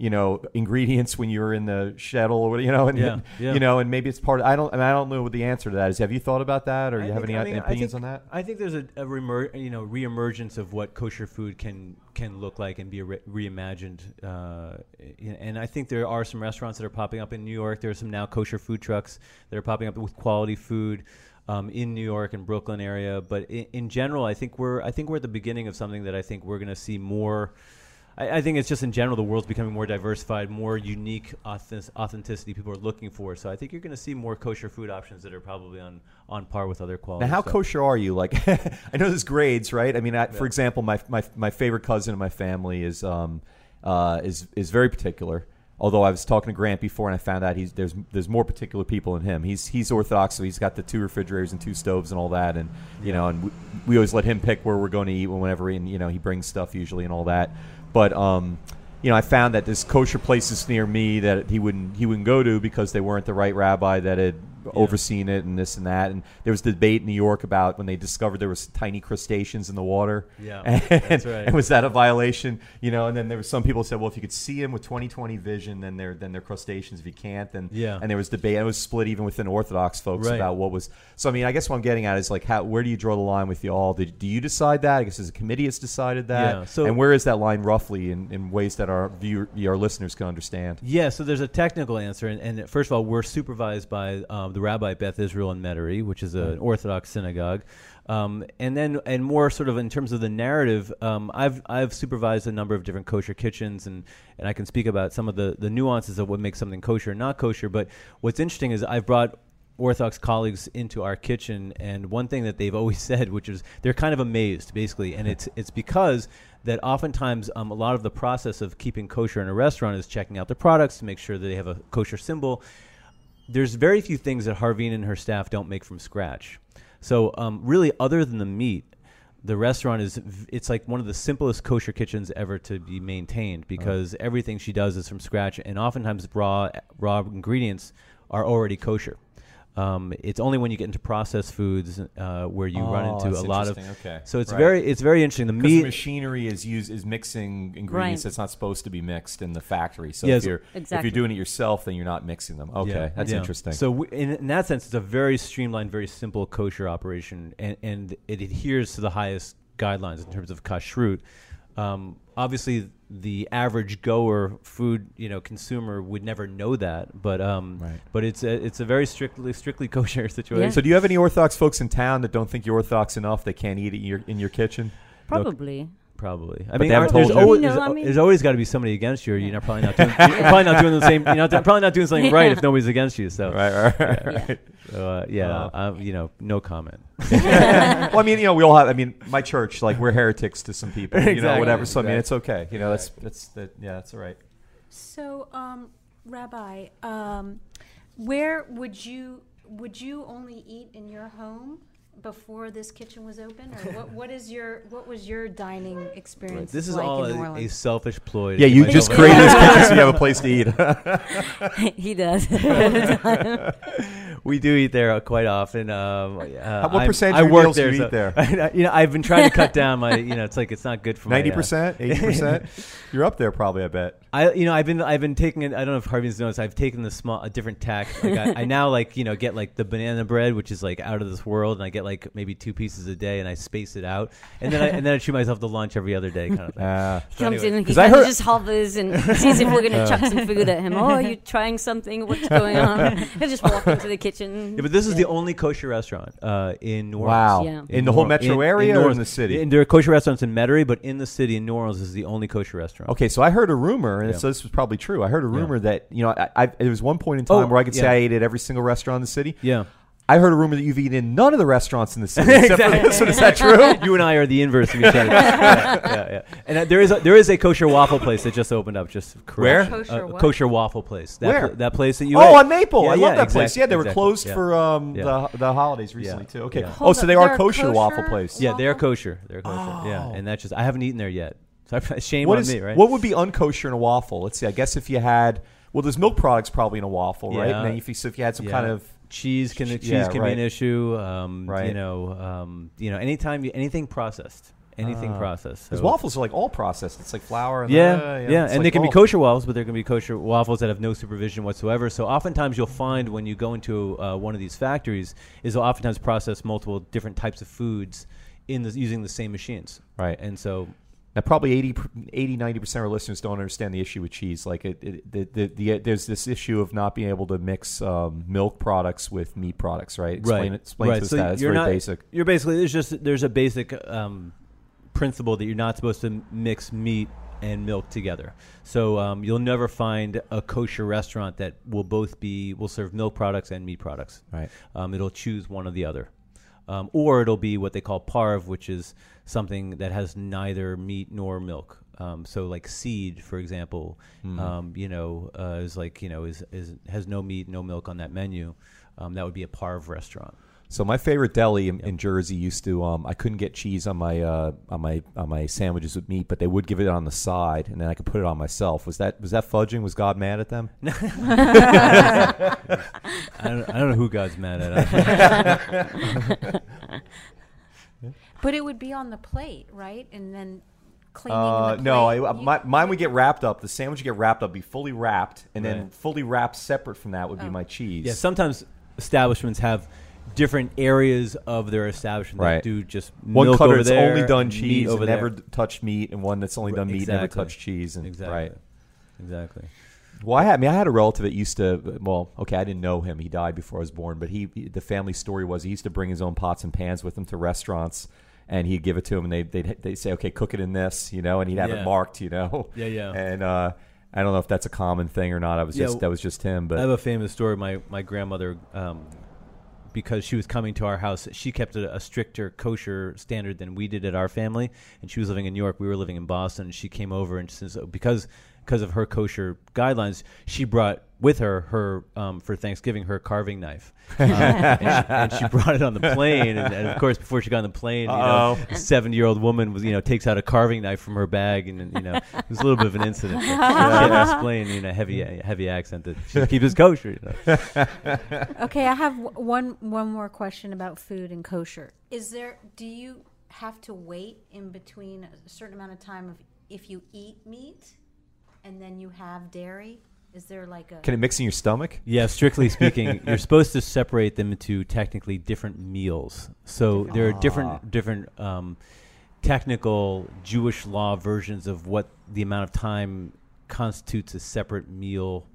you know ingredients when you were in the shtetl or you know and Yeah, yeah. you know and maybe it's part of, I don't I, mean, I don't know what the answer to that is have you thought about that or I you have any I mean, opinions think- on that I think there's a, a remer- you know reemergence of what kosher food can can look like and be re- reimagined. Uh, and I think there are some restaurants that are popping up in New York. There are some now kosher food trucks that are popping up with quality food. Um, in New York and Brooklyn area, but in, in general, I think we're I think we're at the beginning of something that I think we're going to see more I, I think it's just in general the world's becoming more diversified, more unique authentic- authenticity people are looking for. So I think you're going to see more kosher food options that are probably on on par with other quality. Now, how stuff. kosher are you? Like, I know there's grades, right? I mean, I, for example, my, my my favorite cousin in my family is um uh is is very particular. Although I was talking to Grant before, and I found out he's there's there's more particular people in him. He's he's Orthodox, so he's got the two refrigerators and two stoves and all that, and you know, and we, we always let him pick where we're going to eat whenever, and you know, he brings stuff usually and all that. But um, you know, I found that there's kosher places near me that he wouldn't he wouldn't go to because they weren't the right rabbi that had overseen it and this and that. And there was debate in New York about when they discovered there was tiny crustaceans in the water. Yeah, and, that's right. And was that a violation? You know, and then there was some people said, well, if you could see them with 20/20 vision, then they're then they're crustaceans. If you can't, then Yeah. And there was debate. It was split even within Orthodox folks Right. about what was. So I mean, I guess what I'm getting at is like, how where do you draw the line with y'all? Did, do you decide that? I guess as a committee has decided that. Yeah, so- and where is that line roughly in, in ways that our viewer, our listeners can understand? Yeah, so there's a technical answer, and, and first of all, we're supervised by um, the Rabbi Beth Israel in Metairie, which is an Orthodox synagogue, um, and then and more sort of in terms of the narrative, um, I've I've supervised a number of different kosher kitchens, and and I can speak about some of the the nuances of what makes something kosher and not kosher. But what's interesting is I've brought Orthodox colleagues into our kitchen, and one thing that they've always said, which is they're kind of amazed, basically, and it's it's because that oftentimes um, a lot of the process of keeping kosher in a restaurant is checking out the products to make sure that they have a kosher symbol. There's very few things that Harveen and her staff don't make from scratch. So um, really, other than the meat, the restaurant is it's like one of the simplest kosher kitchens ever to be maintained because everything she does is from scratch, and oftentimes raw raw ingredients are already kosher. Um, it's only when you get into processed foods uh, where you run Oh, into that's a lot of. Okay. So it's Right. very it's very interesting. The meat machinery is used is mixing ingredients Right. that's not supposed to be mixed in the factory. So Yes. if you're if you're doing it yourself, then you're not mixing them. Okay, Yeah, that's yeah. interesting. So w- in, in that sense, it's a very streamlined, very simple kosher operation, and, and it adheres to the highest guidelines in terms of kashrut. Um, obviously, the average goer, food you know consumer would never know that, but um, Right. but it's a, it's a very strictly strictly kosher situation. So do you have any Orthodox folks in town that don't think you're Orthodox enough? They can't eat it in your in your kitchen. Probably. Probably. I But mean, they haven't there's, told you. always, You know, there's, I mean- there's always got to be somebody against you. Or you're not probably not doing. you're probably not doing the same. You're not probably not doing something right if nobody's against you. So Right, right, right. Yeah. right. So, uh, yeah, Uh, um, you know, no comment. well, I mean, you know, we all have. I mean, my church, like, we're heretics to some people, you know, whatever. So I mean, it's okay. You know, that's that's that. Yeah, that's all right. So, um, Rabbi, um, where would you would you only eat in your home before this kitchen was open, or what, what is your what was your dining experience This is like all in New a, a selfish ploy. Yeah, you just out. created this kitchen so you have a place to eat. he does. we do eat there uh, quite often. Um, uh, what I'm- percentage I of work meals do you so- eat there? I- you know, I've been trying to cut down my. You know, it's like it's not good for my, uh, Ninety percent, eighty percent. You're up there, probably. I bet. I you know I've been I've been taking it. I don't know if Harvey's noticed. I've taken the small a different tack. Like I, I now like you know get like the banana bread, which is like out of this world, and I get like maybe two pieces a day, and I space it out, and then I, and then I treat myself to lunch every other day, kind of thing. Uh, He comes anyway, in and he 'cause I kind of heard- just hovers and sees if we're going to chuck some food at him. Oh, are you trying something? What's going on? He'll just walk into the kitchen. Yeah, but this is the only kosher restaurant uh, in New Orleans. wow. Yeah. In the whole New metro in- area New or in the city? And there are kosher restaurants in Metairie, but in the city in New Orleans is the only kosher restaurant. Okay, so I heard a rumor, and Yeah. so this was probably true. I heard a Yeah. rumor that you know, I, I, there was one point in time Oh, where I could say. I ate at every single restaurant in the city. Yeah. I heard a rumor that you've eaten in none of the restaurants in the city except for this one. Is that true? you and I are the inverse of each other. yeah, yeah, yeah. And uh, there is a, there is a kosher waffle place that just opened up. Just Where? Kosher Uh, kosher waffle place. That Where? pla- that place that you oh, ate. on Maple. Yeah, I yeah, love that place. Yeah, they were exactly. closed Yeah. for um, Yeah. the the holidays recently Yeah. too. Okay. Yeah. Oh, so they are they're kosher, waffle kosher place. Yeah, they're kosher. They're kosher. Yeah, Oh. and that's just I haven't eaten there yet. So shame What on is me, right? what would be unkosher in a waffle? Let's see. I guess if you had well, there's milk products probably in a waffle, right? Yeah. And if you so if you had some Yeah. kind of cheese can cheese Yeah, can right. be an issue. Um, You know, um, you know, anytime you, anything processed, anything Ah. processed. because So- waffles are like all processed. It's like flour. And Yeah, uh, yeah, it's and like they can be kosher waffles, but there can be kosher waffles that have no supervision whatsoever. So oftentimes you'll find when you go into uh, one of these factories, is they'll oftentimes process multiple different types of foods in the, using the same machines. Right. And so Now, probably 80, 80 90% of our listeners don't understand the issue with cheese. Like, it, it, the, the, the, there's this issue of not being able to mix um, milk products with meat products, right? Explain, right, it, explain right. to us so that. It's very not, basic. You're basically there's just there's a basic um, principle that you're not supposed to mix meat and milk together. So um, you'll never find a kosher restaurant that will both be will serve milk products and meat products. Right. Um, it'll choose one or the other, um, or it'll be what they call parve, which is something that has neither meat nor milk. Um, so like seed, for example, um, you know, uh, is like you know is, is has no meat, no milk on that menu. Um, that would be a parve restaurant. So my favorite deli in, in Jersey used to. Um, I couldn't get cheese on my uh, on my on my sandwiches with meat, but they would give it on the side, and then I could put it on myself. Was that was that fudging? Was God mad at them? I don't, I don't know who God's mad at. But it would be on the plate, right? And then cleaning Uh, the no, I, plate. uh, You- my, mine would get wrapped up. The sandwich would get wrapped up, be fully wrapped, and then fully wrapped separate from that would be Oh. my cheese. Yeah, sometimes establishments have different areas of their establishment Right. that do just one milk cutter over that's there, only done cheese over and never touched meat, and one that's only done meat, never touched cheese. And, Exactly. Right. Exactly. Well, I had, I mean, I had a relative that used to. Well, okay, I didn't know him. He died before I was born. But he, the family story was he used to bring his own pots and pans with him to restaurants, and he'd give it to him, and they they'd, they'd say, "Okay, cook it in this," you know, and he'd have Yeah. it marked, you know. Yeah, yeah. And uh, I don't know if that's a common thing or not. I was Yeah, just that was just him. But I have a famous story. My my grandmother, um, because she was coming to our house, she kept a, a stricter kosher standard than we did at our family. And she was living in New York. We were living in Boston. And she came over, and since because because of her kosher guidelines, she brought with her her um, for Thanksgiving her carving knife, um, and, she, and she brought it on the plane. And, and of course, before she got on the plane, you know, Uh-oh. a seventy year old woman was you know takes out a carving knife from her bag, and you know it was a little bit of an incident. But she had to explain in a heavy heavy accent that she keeps it kosher. You know? Okay, I have w- one one more question about food and kosher. Is there? Do you have to wait in between a certain amount of time of if you eat meat, and then you have dairy? Is there like a? can it mix in your stomach? Yeah, strictly speaking, you're supposed to separate them into technically different meals. So there are different different um, technical Jewish law versions of what the amount of time constitutes a separate meal.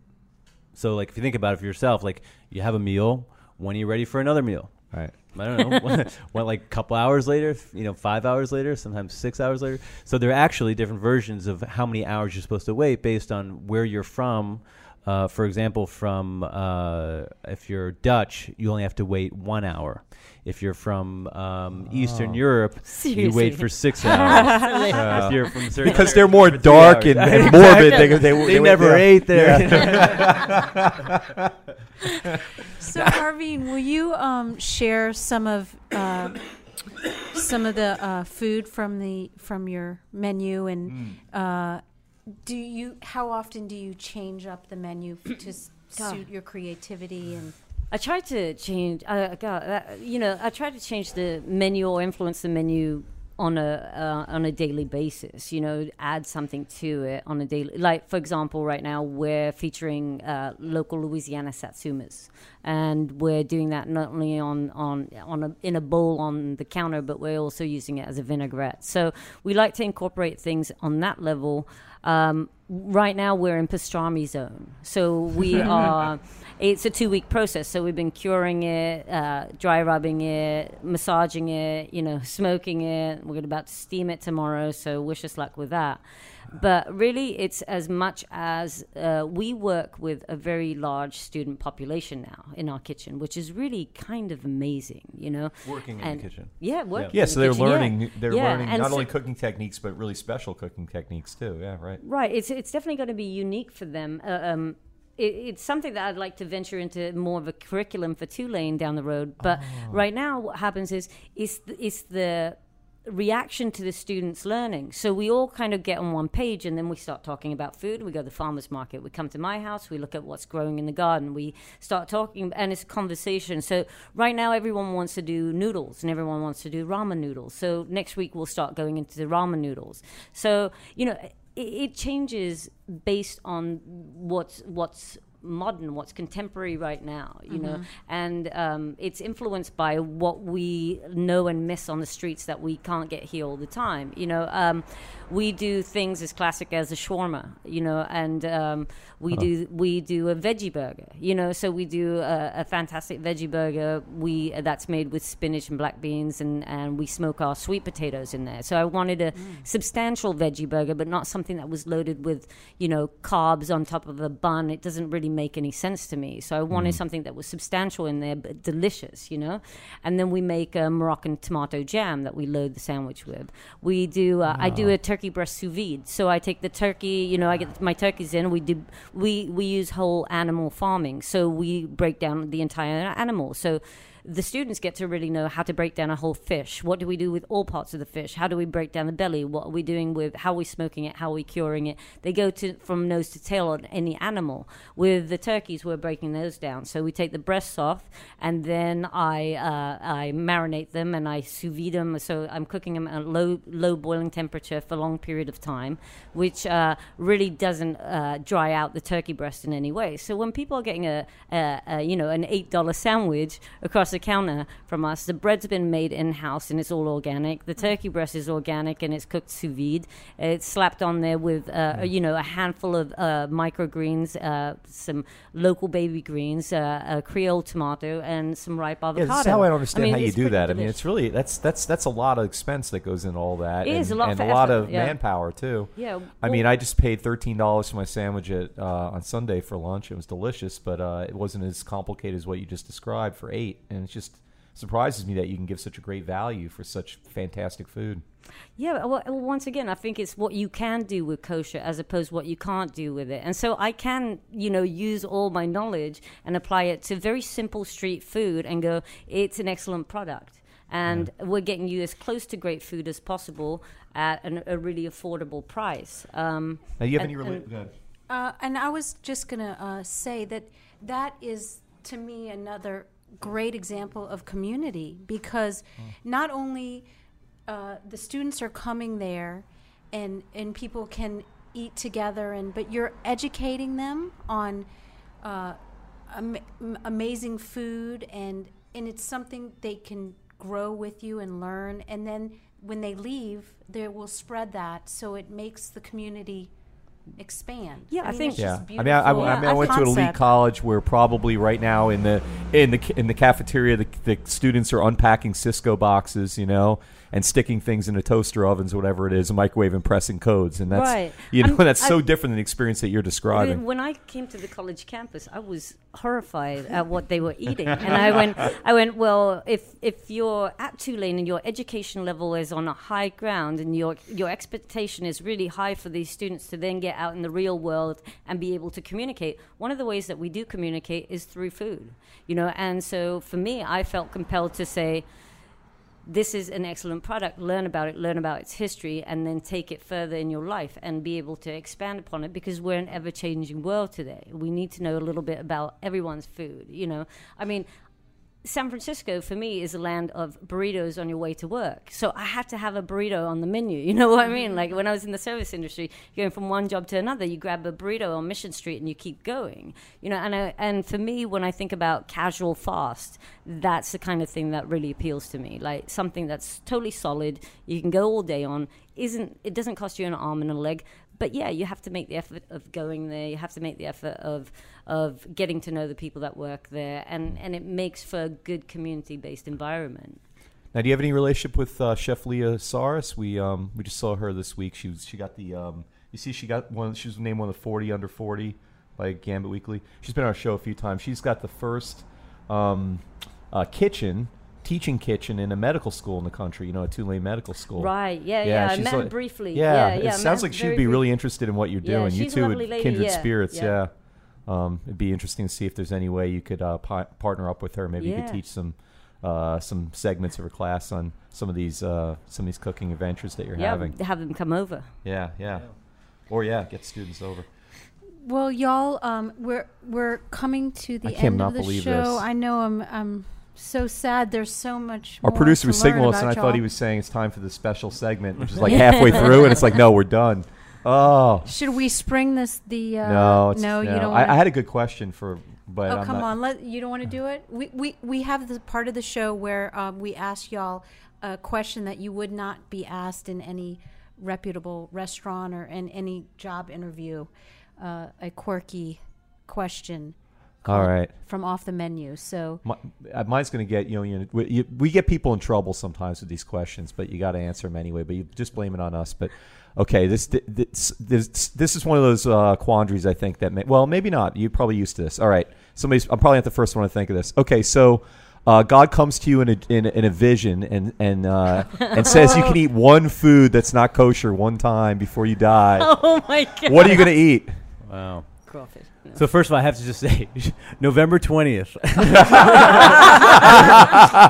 So, like, if you think about it for yourself, like you have a meal, when are you ready for another meal? Right. I don't know. what, like a couple hours later? You know, five hours later, sometimes six hours later. So there are actually different versions of how many hours you're supposed to wait based on where you're from. Uh, for example, from uh, if you're Dutch, you only have to wait one hour. If you're from um, Eastern Europe, you wait for six hours. Uh, if you're from certain Because they're more dark and, and morbid. They, they, They, they never yeah. ate there. So, Harveen, will you um, share some of uh, some of the uh, food from the from your menu, and uh, do you? How often do you change up the menu to suit your creativity? And I try to change. I God, that, you know, I try to change the menu or influence the menu on a uh, on a daily basis. You know, add something to it on a daily. Like for example, right now we're featuring uh, local Louisiana satsumas, and we're doing that not only on on on a, in a bowl on the counter, but we're also using it as a vinaigrette. So we like to incorporate things on that level. Um, right now we're in pastrami zone, so we are. It's a two week process, so we've been curing it, uh, dry rubbing it, massaging it, you know, smoking it. We're about to steam it tomorrow, so wish us luck with that. But really, it's as much as uh, we work with a very large student population now in our kitchen, which is really kind of amazing, you know. Working in the kitchen. Yeah, working. Yeah, in so the they're kitchen, yeah. learning. They're Yeah, learning and not so- only cooking techniques, but really special cooking techniques too. Yeah, right. Right. It's it's definitely going to be unique for them. Uh, um, it's something that I'd like to venture into more of a curriculum for Tulane down the road. But right now, what happens is is the, is the reaction to the students learning. So we all kind of get on one page, and then we start talking about food. We go to the farmers market. We come to my house. We look at what's growing in the garden. We start talking, and it's conversation. So right now, everyone wants to do noodles, and everyone wants to do ramen noodles. So next week, we'll start going into the ramen noodles. So you know it, it changes based on what's what's modern, what's contemporary right now, you know, and um, it's influenced by what we know and miss on the streets that we can't get here all the time. You know, um, we do things as classic as a shawarma, you know, and um, we do we do a veggie burger, you know, so we do a, a fantastic veggie burger. We that's made with spinach and black beans, and and we smoke our sweet potatoes in there. So I wanted a substantial veggie burger, but not something that was loaded with, you know, carbs on top of a bun. It doesn't really make any sense to me. So I wanted something that was substantial in there, but delicious, you know. And then we make a Moroccan tomato jam that we load the sandwich with. We do. Uh, I do a turkey breast sous vide. So I take the turkey. You know, I get my turkeys in. We do. We we use whole animal farming. So we break down the entire animal. So the students get to really know how to break down a whole fish. What do we do with all parts of the fish? How do we break down the belly? What are we doing with how are we smoking it? How are we curing it? They go to from nose to tail on any animal. With the turkeys, we're breaking those down. So we take the breasts off, and then I uh, I marinate them and I sous vide them. So I'm cooking them at low low boiling temperature for a long period of time, which uh, really doesn't uh, dry out the turkey breast in any way. So when people are getting a, a, a you know an eight dollar sandwich across the counter from us, the bread's been made in house and it's all organic. The turkey breast is organic and it's cooked sous vide. It's slapped on there with uh, you know a handful of uh, microgreens, uh, some local baby greens, uh, a Creole tomato, and some ripe Yeah, avocado. that's how I understand mean, how you do that. I mean, it's really that's that's that's a lot of expense that goes into all that. It and, is a lot and a lot of yeah. manpower too. Yeah, I mean, I just paid thirteen dollars for my sandwich at uh, on Sunday for lunch. It was delicious, but uh, it wasn't as complicated as what you just described for eight. And it just surprises me that you can give such a great value for such fantastic food. Yeah, well, well, once again, I think it's what you can do with kosher as opposed to what you can't do with it. And so I can, you know, use all my knowledge and apply it to very simple street food and go, it's an excellent product. And we're getting you as close to great food as possible at an, a really affordable price. Um, Now, you have And- any rela- and- Uh, and I was just going to uh, say that that is, to me, another great example of community because not only uh, the students are coming there and, and people can eat together, and but you're educating them on uh, am- amazing food, and, and it's something they can grow with you and learn. And then when they leave, they will spread that so it makes the community expand. Yeah, I mean, think- it's Yeah, just I mean, I, I, beautiful. I, mean, I went to an elite college where probably right now in the in the in the cafeteria, the, the students are unpacking Cisco boxes, you know, and sticking things in into toaster ovens, whatever it is, a microwave, and pressing codes, and that's Right. you know I'm- that's so different than the experience that you're describing. When I came to the college campus, I was horrified at what they were eating, and I went, I went, well, if if you're at Tulane and your education level is on a high ground, and your your expectation is really high for these students to then get out in the real world and be able to communicate, one of the ways that we do communicate is through food, you know. And so for me, I felt compelled to say this is an excellent product. Learn about it, learn about its history, and then take it further in your life and be able to expand upon it because we're an ever changing world today. We need to know a little bit about everyone's food. You know, I mean, San Francisco for me is a land of burritos on your way to work. So I had to have a burrito on the menu. You know what I mean? Like when I was in the service industry, going from one job to another, you grab a burrito on Mission Street and you keep going. You know, and I, and for me, when I think about casual fast, that's the kind of thing that really appeals to me. Like something that's totally solid, you can go all day on. Isn't it doesn't cost you an arm and a leg, but yeah, you have to make the effort of going there. You have to make the effort of of getting to know the people that work there, and and it makes for a good community based environment. Now, do you have any relationship with uh, Chef Leah Sarris? We um, we just saw her this week. She was she got the um, you see she got one. She was named one of the forty under forty by Gambit Weekly. She's been on our show a few times. She's got the first um, uh, kitchen teaching kitchen in a medical school in the country. You know, a Tulane Medical School. Right? Yeah, yeah. I she's met her like- briefly. Yeah, Yeah, it yeah, sounds like she'd be brief- really interested in what you're Yeah, doing. you she's a two kindred yeah, spirits. yeah. Yeah. Um, it'd be interesting to see if there's any way you could uh, pi- partner up with her. Maybe you could teach some uh, some segments of her class on some of these uh, some of these cooking adventures that you're Yeah, having. have them come over. Yeah, yeah, Or yeah, get students over. Well, y'all, um, we're we're coming to the I end of the believe show. this. I know I'm I'm so sad. There's so much. Our more producer to was learn signaling us, and I about thought he was saying it's time for the special segment, which is like halfway through, and it's like, no, we're done. Oh Should we spring this? The uh, no, no, you don't. I, I had a good question for, but Oh I'm come not- on! Let you don't want to do it. We we we have the part of the show where um, we ask y'all a question that you would not be asked in any reputable restaurant or in any job interview. Uh, a quirky question. All right. From off the menu. So My, uh, mine's going to get you know, you we, you, we get people in trouble sometimes with these questions, but you got to answer them anyway. But you just blame it on us. But okay, this this this, this is one of those uh, quandaries I think that may, well maybe not. You're probably used to this. All right, somebody's I'm probably not the first one to think of this. Okay, so. Uh, God comes to you in a, in, a- in a vision and and uh, and says you can eat one food that's not kosher one time before you die. Oh my god! What are you going to eat? Wow. Crawfish. No. So first of all, I have to just say, November twentieth,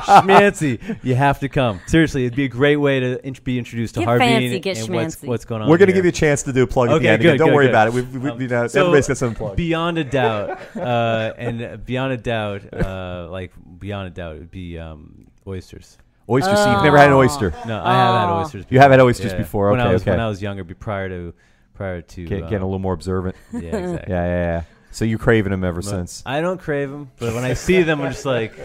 Schmancy, you have to come. Seriously, it'd be a great way to int- be introduced to Get Harvey fancy, and, get and what's, schmancy. what's going on. We're going to here. give you a chance to do a plug at the Okay, end. good, again. Don't good, worry good. about it. We, we, Um, you know, so everybody's got something to plug. Beyond a doubt, uh, and beyond a doubt, uh, like beyond a doubt, it would be um, oysters. Oysters. so you've never had an Oh. oyster. No, I have had Oh. oysters. You have had oysters Yeah. before. When Okay, I was okay. when I was younger, be prior to prior to Get, uh, getting a little more observant. yeah, exactly. Yeah, yeah, yeah. So you're craving them ever But since. I don't crave them, but when I see them, I'm just like,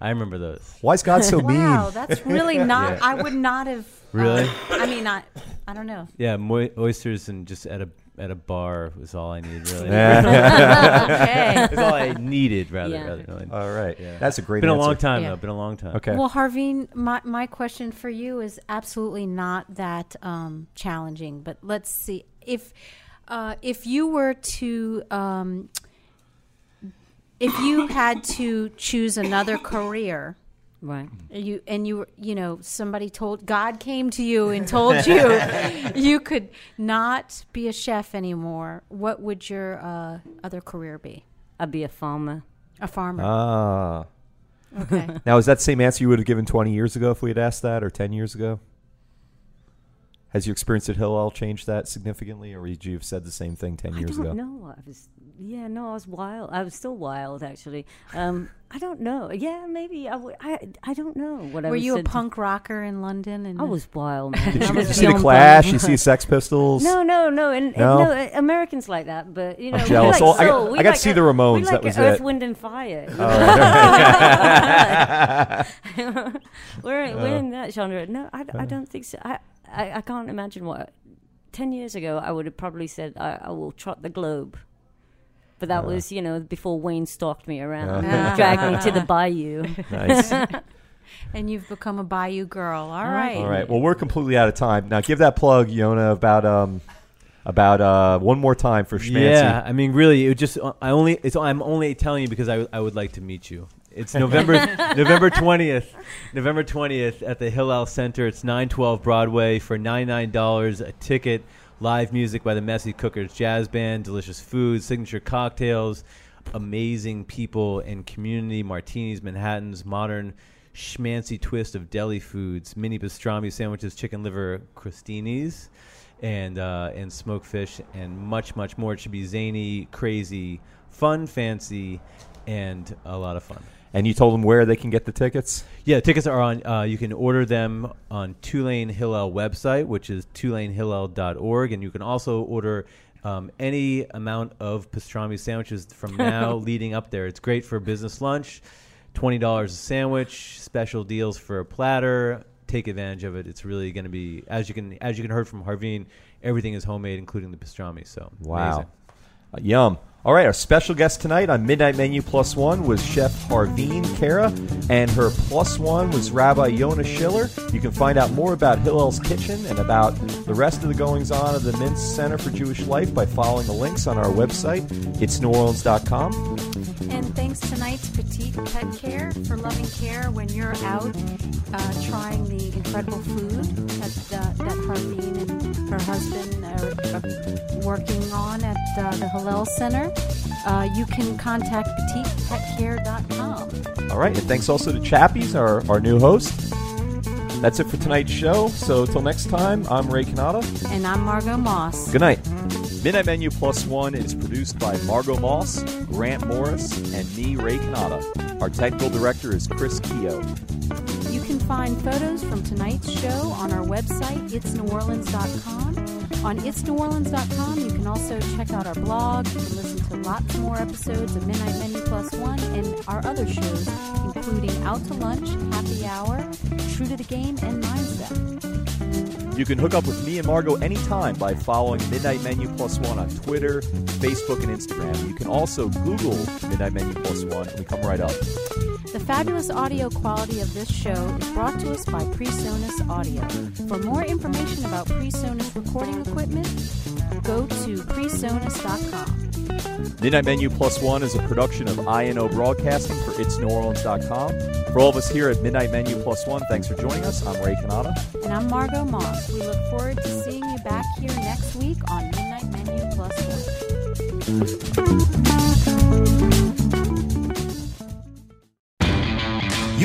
I remember those. Why is God so mean? wow, that's really not. Yeah. I would not have. uh, Really? I mean, I I don't know. Yeah, mo- oysters and just at a at a bar was all I needed. Really, okay. That's all I needed. Rather, Yeah. rather really. All right. Yeah. That's a great been a answer. long time Yeah. though. Been a long time. Okay. Well, Harveen, my, my question for you is absolutely not that um, challenging. But let's see if uh, if you were to um, if you had to choose another career. Right. and You and you were- you know somebody told God came to you and told you you could not be a chef anymore. What would your uh, other career be? I'd be a farmer. A farmer. Ah. okay. Now, is that the same answer you would have given 20 years ago if we had asked that, or 10 years ago? Has your experience at Hillel changed that significantly, or would you have said the same thing 10 I years don't ago? know. I was yeah, no, I was wild. I was still wild actually. Um, I don't know. Yeah, maybe I. I I don't know what I Were you a said to- punk rocker in London? And I was wild, man. Did you, did you see the Clash? punk. You see Sex Pistols? No, no, no, and, and No? no, uh, Americans like that, but you know, I'm we jealous. like Well, I got- We I got to see Earth- the Ramones, We like that was Earth, it. Wind, and Fire. Oh, we're we're Uh. in that genre. No, I, I don't think so. I, I I can't imagine what. Ten years ago, I would have probably said I, I will trot the globe, but that Uh. was you know before Wayne stalked me around, Uh. and dragged me to the bayou. nice. and you've become a Bayou girl. All right. All right. Well, we're completely out of time. Now, give that plug, Yonah, about um, about uh, one more time for Schmancy. Yeah, I mean, really, it would just I only it's I'm only telling you because I, I would like to meet you. It's November November twentieth, November twentieth at the Hillel Center. It's nine twelve Broadway for ninety nine dollars a ticket. Live music by the Messy Cookers Jazz Band, delicious food, signature cocktails, amazing people and community, martinis, Manhattans, modern schmancy twist of deli foods, mini pastrami sandwiches, chicken liver crostinis and uh, and smoked fish and much much more. It should be zany, crazy, fun, fancy, and a lot of fun. And you told them where they can get the tickets? Yeah, tickets are on. Uh, you can order them on Tulane Hillel website, which is tulanehillel.org, and you can also order um, any amount of pastrami sandwiches from now leading up there. It's great for business lunch, twenty dollars a sandwich, special deals for a platter. Take advantage of it. It's really going to be as you can as you can heard from Harveen. Everything is homemade, including the pastrami. So Wow. Uh, yum. All right, our special guest tonight on Midnight Menu Plus One was Chef Harveen Kara, and her plus one was Rabbi Yonah Schiller. You can find out more about Hillel's Kitchen and about the rest of the goings on of the Mintz Center for Jewish Life by following the links on our website. It's neworleans.com. And thanks tonight to Petite Pet Care for loving care when you're out uh, trying the incredible food that, uh, that Harveen and her husband are, are working on at uh, the Hillel Center. Uh, you can contact petitepetcare.com. All right, and thanks also to Chappies, our, our new host. That's it for tonight's show. So till next time, I'm Ray Cannata. And I'm Margot Moss. Good night. Midnight Menu Plus One is produced by Margot Moss, Grant Morris, and me, Ray Cannata. Our technical director is Chris Keogh. You can find photos from tonight's show on our website, itsneworleans.com, On itsneworleans.com, you can also check out our blog. You can listen to lots more episodes of Midnight Menu Plus One and our other shows, including Out to Lunch, Happy Hour, True to the Game, and Mindset. You can hook up with me and Margot anytime by following Midnight Menu Plus One on Twitter, Facebook, and Instagram. You can also Google Midnight Menu Plus One, and we come right up. The fabulous audio quality of this show is brought to us by PreSonus Audio. For more information about PreSonus recording equipment, go to presonus.com. Midnight Menu Plus One is a production of INO Broadcasting for It'sNewOrleans.com. For all of us here at Midnight Menu Plus One, thanks for joining us. I'm Ray Cannata. And I'm Margot Moss. We look forward to seeing you back here next week on Midnight Menu Plus One.